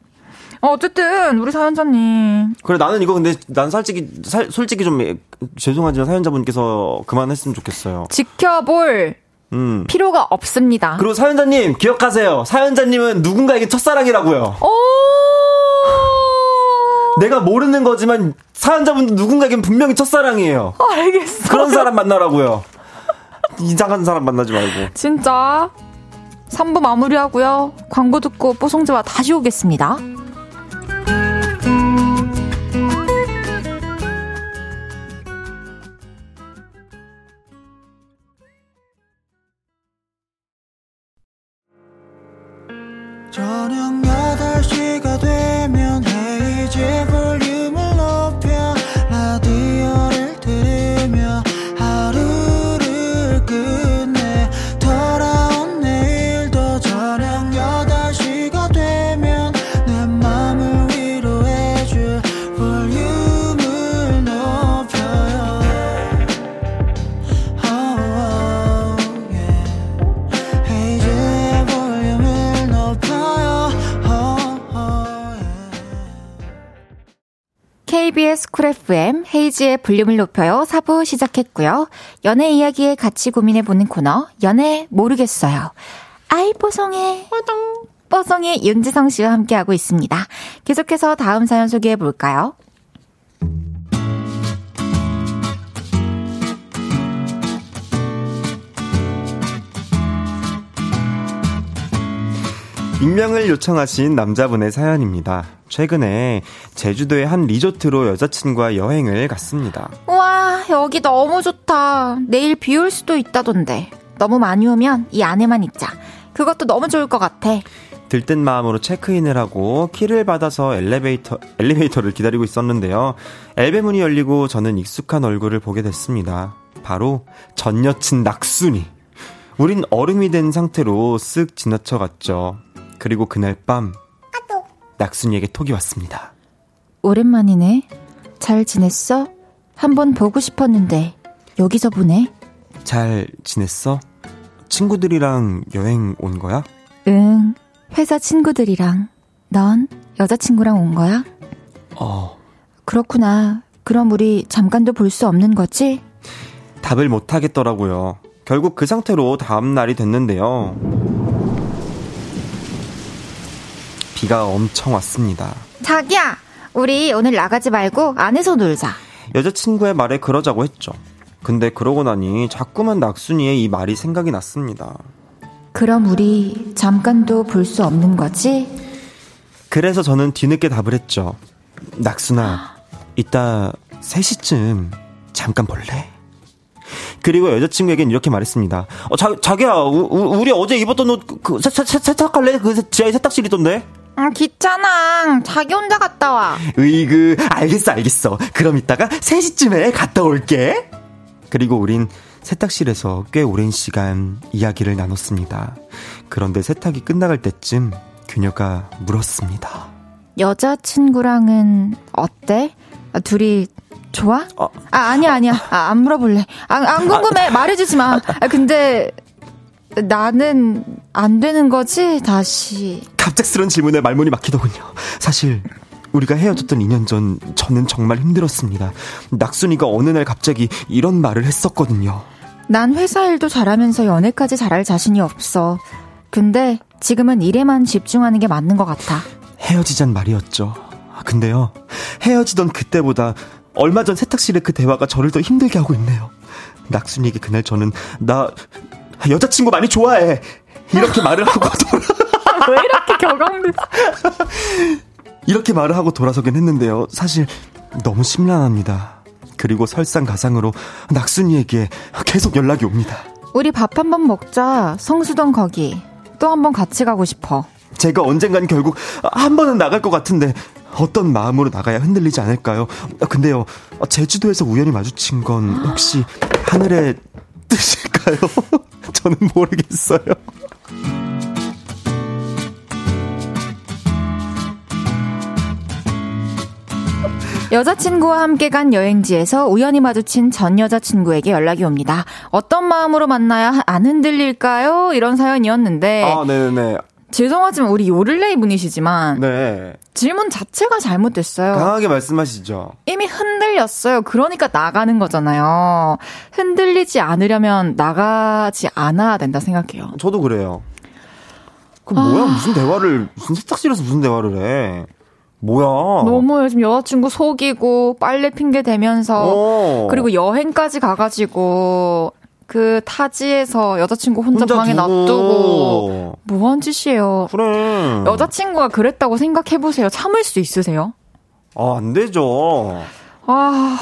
어, 어쨌든 우리 사연자님 그래 나는 이거 근데 난 솔직히 살- 솔직히 좀 죄송하지만 사연자분께서 그만했으면 좋겠어요. 지켜볼 음. 필요가 없습니다. 그리고 사연자님 기억하세요. 사연자님은 누군가에게 첫사랑이라고요. 오 내가 모르는 거지만 사연자분도 누군가에겐 분명히 첫사랑이에요. 어, 알겠어. 그런 사람 만나라고요. 이상한 사람 만나지 말고. 진짜. 3부 마무리하고요. 광고 듣고 뽀송지와 다시 오겠습니다. 헤이지의 볼륨을 높여요 4부 시작했고요. 연애 이야기에 같이 고민해보는 코너 연애 모르겠어요. 아이 뽀송해 뽀송의 윤지성 씨와 함께하고 있습니다. 계속해서 다음 사연 소개해볼까요? 익명을 요청하신 남자분의 사연입니다. 최근에 제주도의 한 리조트로 여자친구와 여행을 갔습니다. 와 여기 너무 좋다. 내일 비 올 수도 있다던데. 너무 많이 오면 이 안에만 있자. 그것도 너무 좋을 것 같아. 들뜬 마음으로 체크인을 하고 키를 받아서 엘리베이터 엘리베이터를 기다리고 있었는데요. 엘베 문이 열리고 저는 익숙한 얼굴을 보게 됐습니다. 바로 전 여친 낙순이. 우린 얼음이 된 상태로 쓱 지나쳐 갔죠. 그리고 그날 밤 낙순이에게 톡이 왔습니다. 오랜만이네. 잘 지냈어? 한번 보고 싶었는데 여기서 보내. 잘 지냈어? 친구들이랑 여행 온 거야? 응. 회사 친구들이랑. 넌 여자친구랑 온 거야? 어. 그렇구나. 그럼 우리 잠깐도 볼 수 없는 거지? 답을 못 하겠더라고요. 결국 그 상태로 다음 날이 됐는데요. 비가 엄청 왔습니다. 자기야, 우리 오늘 나가지 말고 안에서 놀자. 여자친구의 말에 그러자고 했죠. 근데 그러고 나니 자꾸만 낙순이의 이 말이 생각이 났습니다. 그럼 우리 잠깐도 볼 수 없는 거지? 그래서 저는 뒤늦게 답을 했죠. 낙순아, 이따 3시쯤 잠깐 볼래? 그리고 여자친구에겐 이렇게 말했습니다. 어, 자, 자기야, 우, 우, 리 어제 입었던 옷, 그, 세, 세, 세탁할래? 그 지하에 세탁실이던데? 아, 귀찮아. 자기 혼자 갔다 와. 으이그, 알겠어, 알겠어. 그럼 이따가 3시쯤에 갔다 올게. 그리고 우린 세탁실에서 꽤 오랜 시간 이야기를 나눴습니다. 그런데 세탁이 끝나갈 때쯤 그녀가 물었습니다. 여자친구랑은 어때? 아, 둘이 좋아? 어. 아, 아니야, 아니야. 아, 안 물어볼래. 아, 안 궁금해. 말해주지 마. 아, 근데 나는 안 되는 거지? 다시. 갑작스런 질문에 말문이 막히더군요. 사실 우리가 헤어졌던 2년 전 저는 정말 힘들었습니다. 낙순이가 어느 날 갑자기 이런 말을 했었거든요. 난 회사 일도 잘하면서 연애까지 잘할 자신이 없어. 근데 지금은 일에만 집중하는 게 맞는 것 같아. 헤어지잔 말이었죠. 근데요, 헤어지던 그때보다 얼마 전 세탁실의 그 대화가 저를 더 힘들게 하고 있네요. 낙순이에게 그날 저는 나 여자친구 많이 좋아해. 이렇게 말을 하고 돌아. 왜 이렇게 격앙돼? 이렇게 말을 하고 돌아서긴 했는데요. 사실 너무 심란합니다. 그리고 설상가상으로 낙순이에게 계속 연락이 옵니다. 우리 밥 한 번 먹자. 성수동 거기. 또 한 번 같이 가고 싶어. 제가 언젠간 결국 한 번은 나갈 것 같은데 어떤 마음으로 나가야 흔들리지 않을까요? 근데요, 제주도에서 우연히 마주친 건 혹시 하늘의 뜻일 까요? 저는 모르겠어요. 여자친구와 함께 간 여행지에서 우연히 마주친 전 여자친구에게 연락이 옵니다. 어떤 마음으로 만나야 안 흔들릴까요? 이런 사연이었는데. 아, 네네네. 죄송하지만 우리 요를레이 분이시지만 네. 질문 자체가 잘못됐어요. 강하게 말씀하시죠. 이미 흔들렸어요. 그러니까 나가는 거잖아요. 흔들리지 않으려면 나가지 않아야 된다 생각해요. 저도 그래요. 그 뭐야? 무슨 대화를 무슨 세탁실에서 무슨 대화를 해? 뭐야? 너무 요즘 여자친구 속이고 빨래 핑계 대면서 어. 그리고 여행까지 가가지고 그 타지에서 여자친구 혼자, 혼자 방에 두고. 놔두고 뭐한 짓이에요. 그래. 여자친구가 그랬다고 생각해 보세요. 참을 수 있으세요? 아, 안 되죠. 아,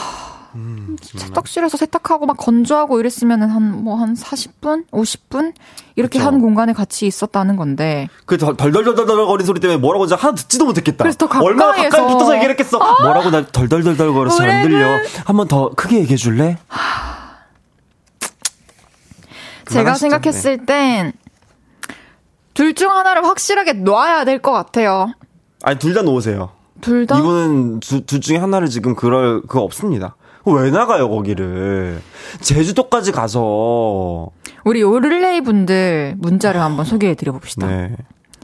음, 세탁실에서 세탁하고 막 건조하고 이랬으면 한, 뭐, 한 40분? 50분? 이렇게 그쵸. 한 공간에 같이 있었다는 건데. 그 덜- 덜덜덜덜 거리는 소리 때문에 뭐라고 진짜 하나 듣지도 못했겠다. 그래서 더 가까이에서. 얼마나 가까이 붙어서 얘기를 했겠어. 뭐라고 나 덜덜덜덜 거려서 잘안 들려. 한 번 더 크게 얘기해 줄래? 제가. 생각했을 땐, 둘 중 하나를 확실하게 놔야 될 것 같아요. 아니 둘 다 놓으세요. 둘 다? 이분은 두, 둘 중에 하나를 지금 그럴 그거 없습니다. 왜 나가요 거기를? 제주도까지 가서 우리 요를레이 분들 문자를 한번 소개해 드려 봅시다. 네.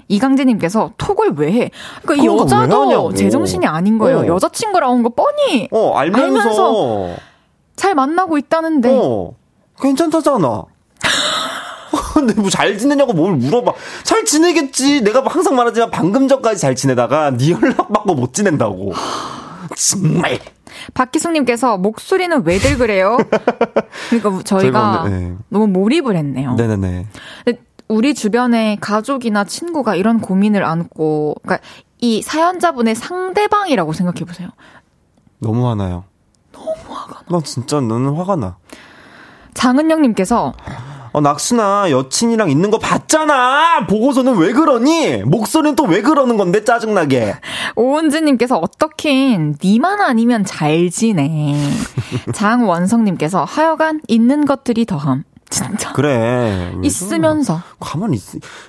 이강재님께서 톡을 왜 해? 그러니까 이 여자도. 제정신이 아닌 거예요. 어. 여자친구랑 온거 뻔히 어 알면서, 알면서 잘 만나고 있다는데 어 괜찮다잖아. 근데 뭐 잘 지내냐고 뭘 물어봐. 잘 지내겠지. 내가 항상 말하지만 방금 전까지 잘 지내다가 네 연락 받고 못 지낸다고. 정말. 박기숙님께서 목소리는 왜들 그래요? 그러니까 저희가 저희가 오늘, 네. 너무 몰입을 했네요. 네네네. 우리 주변에 가족이나 친구가 이런 고민을 안고, 그러니까 이 사연자분의 상대방이라고 생각해 보세요. 너무 화나요. 너무 화가 나. 나 진짜 너는 화가 나. 장은영님께서 어, 낙수나 여친이랑 있는 거 봤잖아! 보고서는 왜 그러니? 목소리는 또 왜 그러는 건데, 짜증나게. 오은지님께서 어떻긴 니만 아니면 잘 지내. 장원성님께서 하여간 있는 것들이 더함. 진짜. 그래. 왜 있으면서. 가만히 있,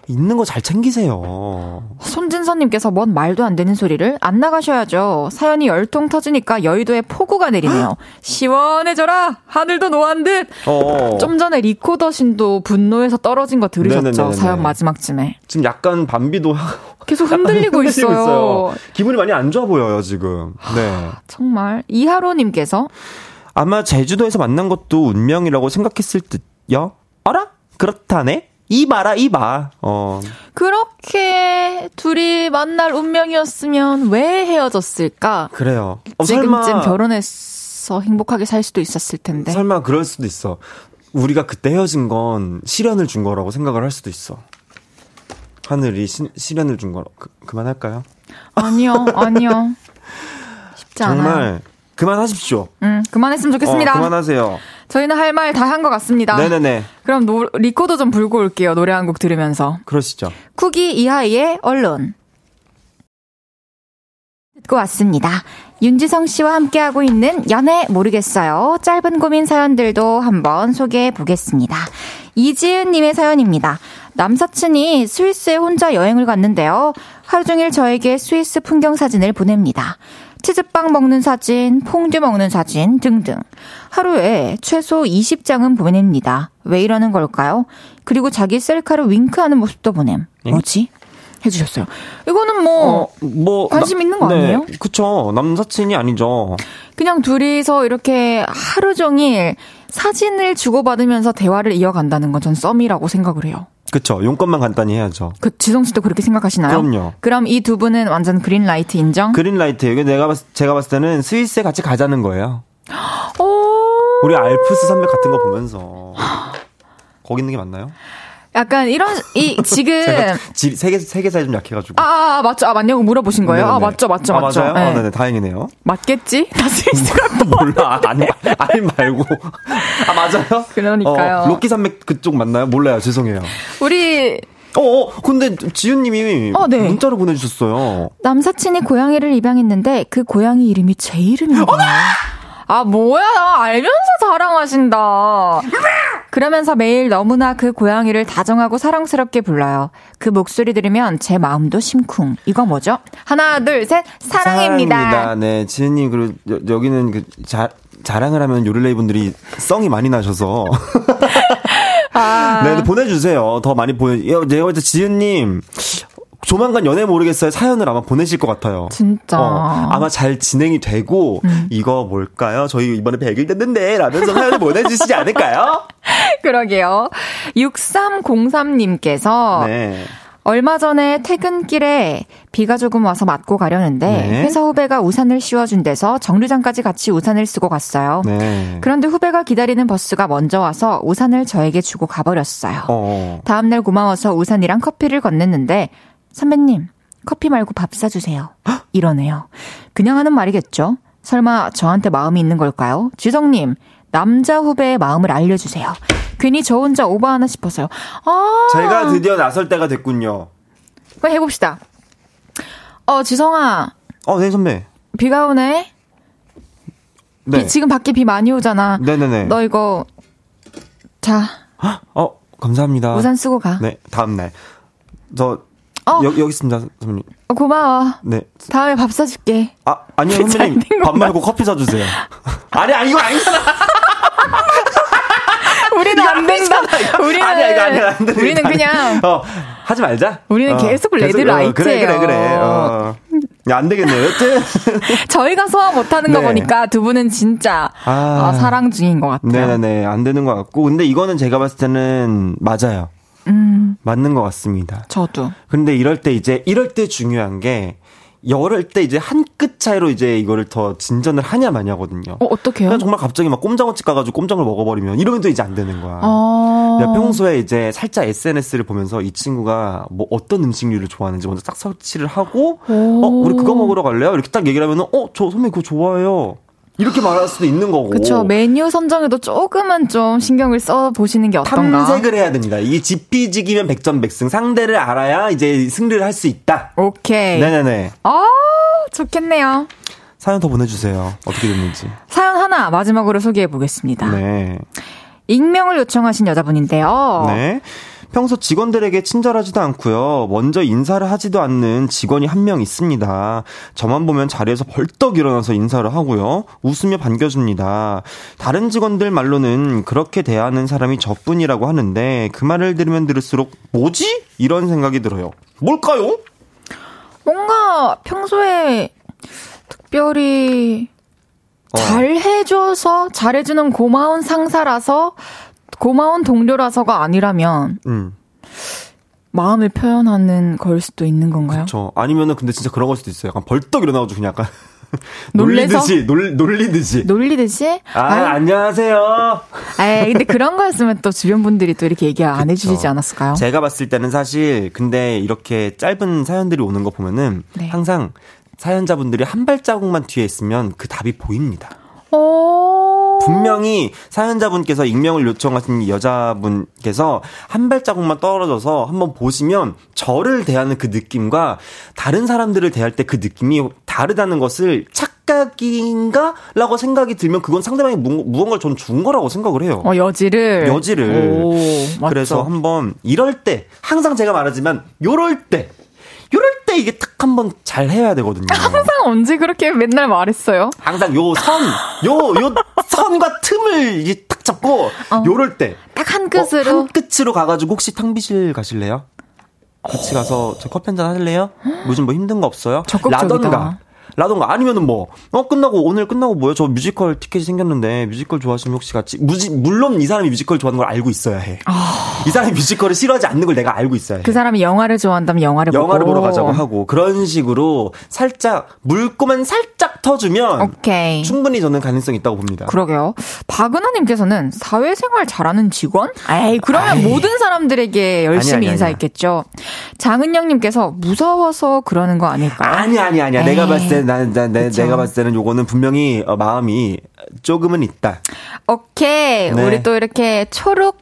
있는 거 잘 챙기세요. 손진선님께서 뭔 말도 안 되는 소리를 안 나가셔야죠. 사연이 열통 터지니까 여의도에 폭우가 내리네요. 시원해져라! 하늘도 노한 듯! 어. 좀 전에 리코더 신도 분노해서 떨어진 거 들으셨죠? 네네네네. 사연 마지막쯤에. 지금 약간 밤비도 계속 흔들리고 있어요. 기분이 많이 안 좋아 보여요, 지금. 네. 정말. 이하로님께서 아마 제주도에서 만난 것도 운명이라고 생각했을 듯 요? 알아? 그렇다네? 이봐라, 이봐. 어. 그렇게 둘이 만날 운명이었으면 왜 헤어졌을까? 그래요. 어, 지금쯤 설마, 결혼해서 행복하게 살 수도 있었을 텐데. 설마 그럴 수도 있어. 우리가 그때 헤어진 건 시련을 준 거라고 생각을 할 수도 있어. 하늘이 시, 시련을 준 거라. 그, 그만할까요? 아니요, 아니요. 쉽지 않아요. 정말 그만하십시오. 음, 그만했으면 좋겠습니다. 어, 그만하세요. 저희는 할 말 다 한 것 같습니다. 네네네. 그럼 노, 리코더 좀 불고 올게요. 노래 한 곡 들으면서. 그러시죠. 쿠기 이하이의 Alone. 듣고 왔습니다. 윤지성 씨와 함께하고 있는 연애 모르겠어요. 짧은 고민 사연들도 한번 소개해 보겠습니다. 이지은님의 사연입니다. 남사친이 스위스에 혼자 여행을 갔는데요. 하루 종일 저에게 스위스 풍경 사진을 보냅니다. 치즈빵 먹는 사진, 퐁듀 먹는 사진 등등. 하루에 최소 20장은 보냅니다. 왜 이러는 걸까요? 그리고 자기 셀카를 윙크하는 모습도 보냄. 뭐지? 해주셨어요. 이거는 뭐, 어, 뭐 관심 있는 거 네, 아니에요? 그쵸. 남사친이 아니죠. 그냥 둘이서 이렇게 하루 종일 사진을 주고받으면서 대화를 이어간다는 건 전 썸이라고 생각을 해요. 그쵸. 용건만 간단히 해야죠. 그 지성 씨도 그렇게 생각하시나요? 그럼요. 그럼 이 두 분은 완전 그린라이트 인정? 그린라이트. 이게 내가 봤, 제가 봤을 때는 스위스에 같이 가자는 거예요. 오. 우리 알프스 산맥 같은 거 보면서. 거기 있는 게 맞나요? 약간 이런 이 지금 세계사에 좀 약해가지고. 아, 아, 아, 맞죠? 아, 맞냐고 물어보신 거예요? 아, 네네네. 맞죠, 맞죠, 아, 맞죠. 맞아요? 네. 아, 네네, 다행이네요. 맞겠지? 나 스위스가 몰라. 아니, 아니 말고. 아, 맞아요? 그러니까요. 어, 로키 산맥 그쪽 맞나요? 몰라요. 죄송해요. 우리 어, 어, 근데 지윤님이 어, 네. 문자로 보내주셨어요. 남사친이 고양이를 입양했는데 그 고양이 이름이 제 이름인 거예요. 아, 뭐야. 나 알면서 자랑하신다. 그러면서 매일 너무나 그 고양이를 다정하고 사랑스럽게 불러요. 그 목소리 들으면 제 마음도 심쿵. 이거 뭐죠? 하나, 둘, 셋. 사랑입니다. 사랑입니다. 네, 지은님, 그리고 여, 여기는 그, 자, 자랑을 하면 요를레이 분들이 썽이 많이 나셔서. 아, 네, 보내주세요. 더 많이 보내, 여, 내가 볼때 지은님, 조만간 연애 모르겠어요. 사연을 아마 보내실 것 같아요. 진짜. 음. 어, 아마 잘 진행이 되고, 이거 뭘까요? 저희 이번에 100일 됐는데, 라면서 사연을 보내주시지 않을까요? 그러게요. 6303님께서 네. 얼마 전에 퇴근길에 비가 조금 와서 맞고 가려는데 네. 회사 후배가 우산을 씌워준 데서 정류장까지 같이 우산을 쓰고 갔어요. 네. 그런데 후배가 기다리는 버스가 먼저 와서 우산을 저에게 주고 가버렸어요. 어. 다음날 고마워서 우산이랑 커피를 건넸는데 선배님 커피 말고 밥 사주세요. 이러네요. 그냥 하는 말이겠죠. 설마 저한테 마음이 있는 걸까요? 지성님 남자 후배의 마음을 알려주세요. 괜히 저 혼자 오버하나 싶어서요. 아 제가 드디어 나설 때가 됐군요. 그럼 해봅시다. 어 지성아 어, 네, 선배. 비가 오네. 네. 비, 지금 밖에 비 많이 오잖아. 네네네. 너 이거 자 어, 감사합니다. 우산 쓰고 가. 네, 다음날. 저, 어. 여, 여기 있습니다, 선배님. 어, 고마워. 네. 다음에 밥 사줄게. 아, 아니요, 잘 선배님. 된 밥. 말고 커피 사주세요. 아니, 아니, 이거 아니잖아. 우리는 안 된다. 우리는 아니야, 이거 아니야, 안 된다. 우리는 그냥 어, 하지 말자. 우리는 어, 계속 레드 어, 라이트예요. 그래, 그래, 그래. 어. 야, 안 되겠네요. 여튼. 저희가 소화 못 하는 거 네. 보니까 두 분은 진짜 아. 어, 사랑 중인 것 같아요. 네네네. 안 되는 것 같고. 근데 이거는 제가 봤을 때는 맞아요. 음, 맞는 것 같습니다. 저도. 근데 이럴 때 이제, 이럴 때 중요한 게, 이럴 때 이제 한 끗 차이로 이제 이거를 더 진전을 하냐 마냐거든요. 어, 어떡해요? 그냥 정말 갑자기 막 꼼장어집 가가지고 꼼장을 먹어버리면 이러면 또 이제 안 되는 거야. 어. 내가 평소에 이제 살짝 SNS를 보면서 이 친구가 뭐 어떤 음식류를 좋아하는지 먼저 딱 설치를 하고, 어, 우리 그거 먹으러 갈래요? 이렇게 딱 얘기를 하면은, 어, 저 선배님 그거 좋아해요. 이렇게 말할 수도 있는 거고. 그쵸. 메뉴 선정에도 조금은 좀 신경을 써 보시는 게 어떤가. 탐색을 해야 됩니다. 이게 지피지기면 백전백승. 상대를 알아야 이제 승리를 할 수 있다. 오케이. 네네네. 아, 좋겠네요. 사연 더 보내주세요. 어떻게 됐는지. 사연 하나 마지막으로 소개해 보겠습니다. 네. 익명을 요청하신 여자분인데요. 네. 평소 직원들에게 친절하지도 않고요. 먼저 인사를 하지도 않는 직원이 한 명 있습니다. 저만 보면 자리에서 벌떡 일어나서 인사를 하고요. 웃으며 반겨줍니다. 다른 직원들 말로는 그렇게 대하는 사람이 저뿐이라고 하는데 그 말을 들으면 들을수록 뭐지? 이런 생각이 들어요. 뭘까요? 뭔가 평소에 특별히 어. 잘 해줘서 잘해주는 고마운 상사라서 고마운 동료라서가 아니라면 음. 마음을 표현하는 걸 수도 있는 건가요? 저 아니면은 근데 진짜 그런 걸 수도 있어요. 약간 벌떡 일어나가지고 그냥 약간? 놀리듯이 놀, 놀리듯이. 놀리듯이? 아, 아이, 안녕하세요. 에이, 근데 그런 거였으면 또 주변 분들이 또 이렇게 얘기 안 해주시지 않았을까요? 제가 봤을 때는 사실 근데 이렇게 짧은 사연들이 오는 거 보면은 네. 항상 사연자분들이 한 발자국만 뒤에 있으면 그 답이 보입니다. 오. 분명히 사연자분께서 익명을 요청하신 여자분께서 한 발자국만 떨어져서 한번 보시면 저를 대하는 그 느낌과 다른 사람들을 대할 때 그 느낌이 다르다는 것을 착각인가? 라고 생각이 들면 그건 상대방이 무, 무언가를 전 준 거라고 생각을 해요. 어, 여지를. 여지를. 오. 그래서 한번 이럴 때 항상 제가 말하지만 요럴 때 요럴 때 이게 탁 한번 잘 해야 되거든요. 항상 언제 그렇게 맨날 말했어요? 항상 요 선, 요, 요 선과 틈을 이제 탁 잡고, 요럴 때. 딱한 어, 끝으로. 한 끝으로 가가지고 혹시 탕비실 가실래요? 같이 가서 저 커피 한 잔 하실래요? 요즘 뭐 힘든 거 없어요? 적극적이다. 라던가. 라던가 아니면은 뭐, 어, 끝나고, 오늘 끝나고 뭐요? 저 뮤지컬 티켓이 생겼는데, 뮤지컬 좋아하시면 혹시 같이, 무지, 물론 이 사람이 뮤지컬 좋아하는 걸 알고 있어야 해. 이 사람이 뮤지컬을 싫어하지 않는 걸 내가 알고 있어야 해. 그 사람이 영화를 좋아한다면 영화를 영화를 보고. 보러 가자고 하고 그런 식으로 살짝 물꼬만 살짝 터주면 오케이. 충분히 저는 가능성이 있다고 봅니다. 그러게요. 박은하님께서는 사회생활 잘하는 직원? 에이, 그러면 아이. 모든 사람들에게 열심히 아니, 아니, 인사했겠죠. 장은영님께서 무서워서 그러는 거 아닐까요? 아니 아니 아니야. 내가 에이. 봤을 때 난, 내, 그쵸. 내가 봤을 때는 요거는 분명히 어, 마음이 조금은 있다. 오케이. 네. 우리 또 이렇게 초록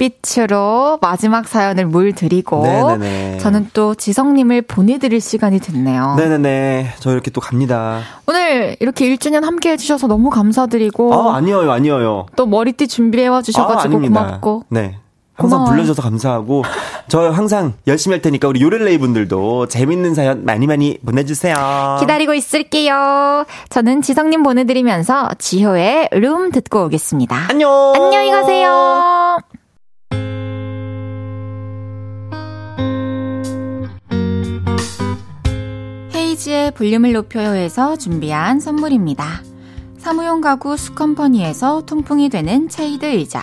빛으로 마지막 사연을 물드리고 네네네. 저는 또 지성님을 보내드릴 시간이 됐네요. 네네네. 저 이렇게 또 갑니다. 오늘 이렇게 1주년 함께 해주셔서 너무 감사드리고 아 아니에요 아니에요. 또 머리띠 준비해와 아, 주셔가지고 아닙니다. 고맙고 네. 항상 고마워요. 불러줘서 감사하고 저 항상 열심히 할 테니까 우리 요렐레이 분들도 재밌는 사연 많이 많이 보내주세요. 기다리고 있을게요. 저는 지성님 보내드리면서 지효의 룸 듣고 오겠습니다. 안녕. 안녕히 가세요. 헤이즈의 볼륨을 높여요에서 준비한 선물입니다. 사무용 가구 수컴퍼니에서 통풍이 되는 체이드 의자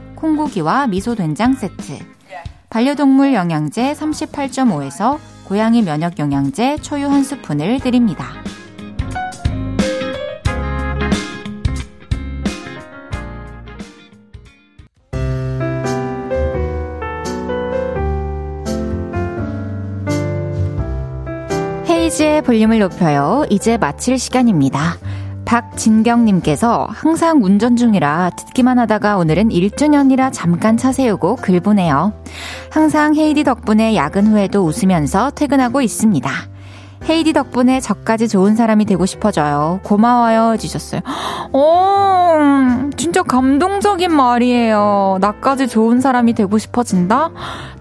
콩고기와 미소 된장 세트. 반려동물 영양제 38.5에서 고양이 면역 영양제 초유 한 스푼을 드립니다. 헤이즈의 볼륨을 높여요. 이제 마칠 시간입니다. 박진경님께서 항상 운전 중이라 듣기만 하다가 오늘은 1주년이라 잠깐 차 세우고 글 보내요. 항상 헤이디 덕분에 야근 후에도 웃으면서 퇴근하고 있습니다. 헤이디 덕분에 저까지 좋은 사람이 되고 싶어져요. 고마워요. 해주셨어요. 오, 진짜 감동적인 말이에요. 나까지 좋은 사람이 되고 싶어진다?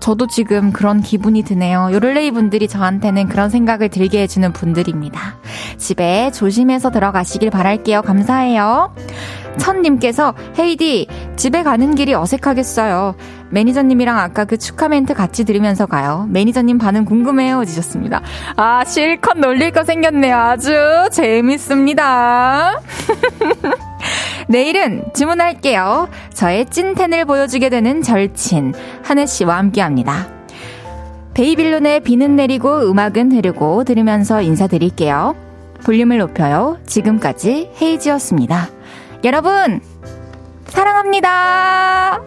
저도 지금 그런 기분이 드네요. 요를레이 분들이 저한테는 그런 생각을 들게 해주는 분들입니다. 집에 조심해서 들어가시길 바랄게요. 감사해요. 천님께서 헤이디 집에 가는 길이 어색하겠어요. 매니저님이랑 아까 그 축하 멘트 같이 들으면서 가요. 매니저님 반응 궁금해요. 해주셨습니다. 아 실컷 놀릴 거 생겼네요. 아주 재밌습니다. 내일은 주문할게요. 저의 찐텐을 보여주게 되는 절친 한혜 씨와 함께합니다. 베이빌론의 비는 내리고 음악은 흐르고 들으면서 인사드릴게요. 볼륨을 높여요. 지금까지 헤이지였습니다. 여러분, 사랑합니다.